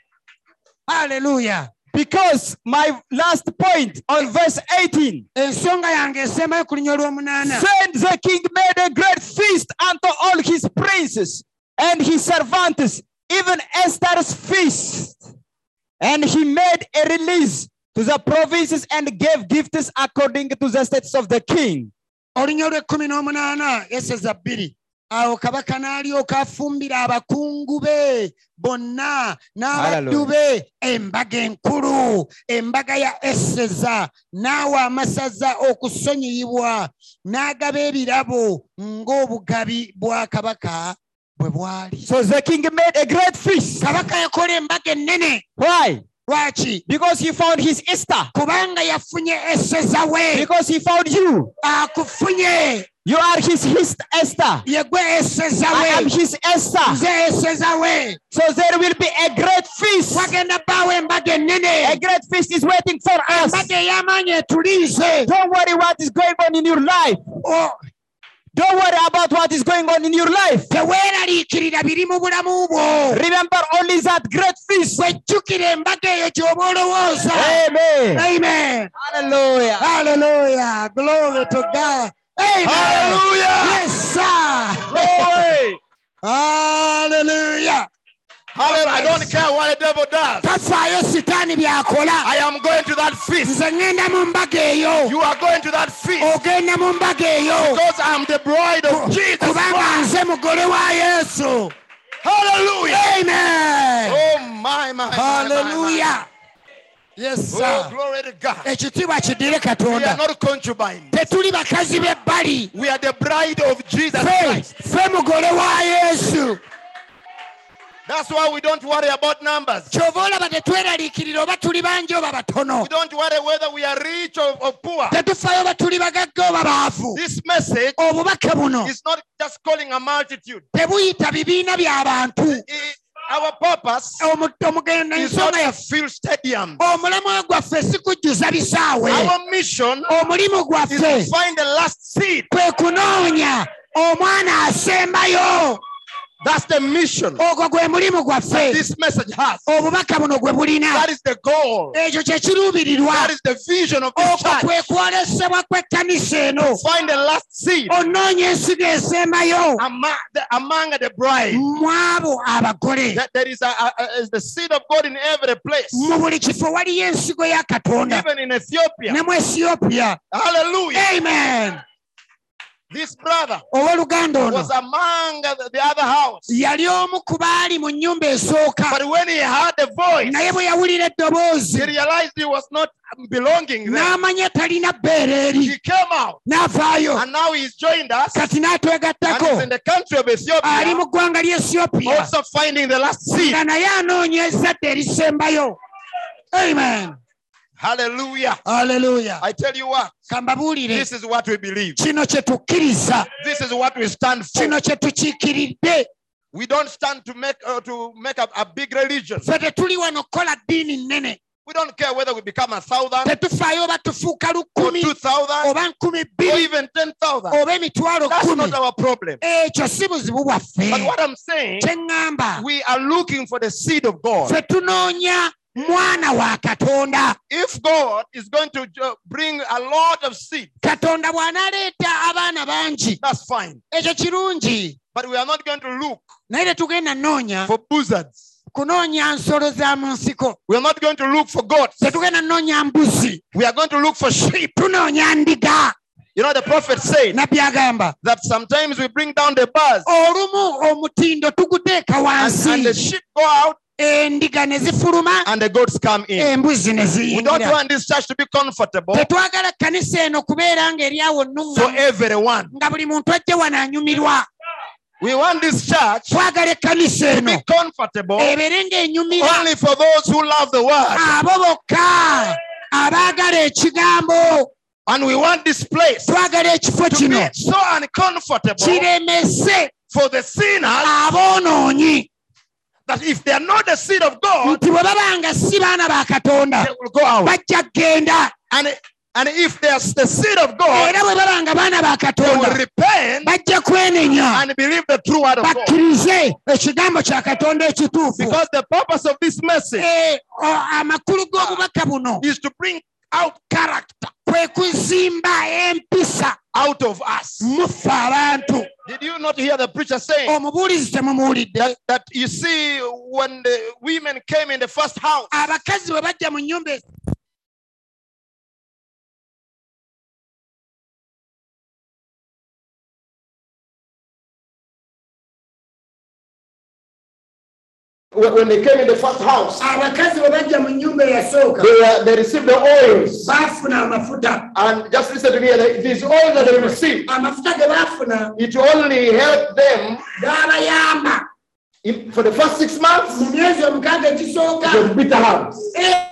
Because my last point on verse 18 ensonga yange esembayo ku linya olw'omunaana. Then the king made a great feast unto all his princes and his servants, even Esther's feast. And he made a release to the provinces and gave gifts according to the states of the king. olunya olw'ekkumi n'omunaana eseza bbiri awo kabaka n'alyoka afumbira abakungu be bonna n'abaddu be embaga enkulu embaga ya eseza n'awa amasaza okusonyiyibwa n'agaba ebirabo ng'obugabi bwa kabaka bwe bwali So the king made a great feast. kabaka yakola embaga ennene Why? Lwaki Because he found his Esther. kubanga yafunye eseza we Because he found you. akufunye You are his, his Esther. I am his Esther. nze eseza we So there will be a great feast. wagenda bbaawo embaga A great feast is waiting for us. embaga ey'amaanyi etuliize Don't worry what is going on in your life. Don't worry about what is going on in your life. teweeraliikirira biri mu bulamu bwo Remember only that great feast. wejjukira embaga eyo gy'oba olowooza Amen. amen Hallelujah. hallelujah glory to god amen Hallelujah. yes sir Glory. hallelujah Hallelujah. I don't care what the devil does. tafaayo sitaani byakola I am going to that feast. nze ŋŋenda mu mbaga eyo You are going to that feast ogenda mu mbaga eyo because I'm the bride of Jesus kubanga Christ. nze mugole wa yesu Hallelujah. amen Oh my, my, my, my, my. hallelujah yes Oh, sir glory to God. ekitiibwa kidire We are katonda not concubines. tetuli bakazi b'ebbali We are the bride of Jesus ffe Christ. ffe mugole wa yesu That's why we don't worry about numbers. kyova olaba tetweraliikirira oba tuli bangi oba batono We don't worry whether we are rich or, or poor. tetufayo oba tuli bagagga oba baavu This message obubaka buno is not just calling a multitude. tebuyita bibiina by'abantu I- Our purpose Omu- is not ensonga to yaffe fill stadiums. omulamwa gwaffe si kujjuza bisaawe Our mission omulimu is gwaffe to find the last seed. kwe kunoonya omwana asembayo That's the mission ogwo gwe mulimu that gwaffe this message has. obubaka buno gwe bulina That is the goal. ekyo kye kiruubirirwa That is the vision of this okwo kwe church. kwolesebwa kw'ekkanisa eno the last seed onoonya ensigo esembayo among the, bride. mu abo abagole That there is a, a, a- is the seed of God in every place, mu buli kifo waliyo ensigo ya katonda even in Ethiopia. ne mu Hallelujah. amen This brother owooluganda ono was among the, the other house. yali omu ku baali mu nnyumba esooka. But when he heard the voice, naye bwe yawulira he eddoboozi realized he was not belonging there. n'amanya talina bbeere eri. He came out n'avaayo. and now he's joined us. Kati and n'atwegattako. he's in the country of ali Ethiopia, mu ggwanga also finding the last seed. nga naye anoonya ezzadde erisembayo. Amen Hallelujah. Hallelujah. I tell you what, kambabuulire this is what we believe. kino kye tukkiriza This is what we stand for. kino kye tukiikiridde We don't stand to make uh, to make a, a big religion. ffe tetuli wano kukola ddiini nnene We don't care whether we become a thousand tetufaayo oba tufuuka or lukumi two thousand oba nkumi or bbiri even ten thousand. oba emitwalo That's kumi not our problem. ekyo si buzibu bwaffe But what I'm saying, kye ŋŋamba we are looking for the seed of God. ffe tunoonya mwana wa katonda If God is going to uh, bring a lot of seed, katonda bw'anaaleeta abaana bangi that's fine. ekyo kirungi But we are not going to look naye tetugenda nnoonya for buzzards. kunoonya nsolo za mu nsiko We are not going to look for goats. tetugenda nnoonya mbuzi We are going to look for sheep. tunoonya ndiga You know, the prophet said that sometimes we bring down the bars olumu omutindo tuguteeka and, and the sheep go out endiga ne zifuluma and the goats come in. embuzi ne We don't want this church to be comfortable. Eno kubeera ng'eri awo for everyone. nga buli muntu ajje wano anyumirwa We want this church to be comfortable only for those who love the word. abaagala ekigambo. And we want this place to be so uncomfortable for the sinners that if they are not the seed of God, nti bwe baba si baana ba katonda they will go out. bajja kgenda. And, and if they are the seed of God, era bwe baba nga baana ba they will repent and believe the true word of God. bakkirize ekigambo kya katonda ekituufu. Because the purpose of this message Eh, o- amakulu g'obubaka buno is to bring out character. kwe kuzimba empisa out of us. Did you not hear the preacher saying that, that you see when the women came in the first house, when they came in the first house, abakazi bwe bajja mu nnyumba eyasooka they, were, they received the oils. baafuna amafuta And just listen to me, these oils that they received, amafuta ge baafuna it only helped them gaabayamba for the first six months. mu myezi omukaaga egisooka It was bitter herbs. Eh,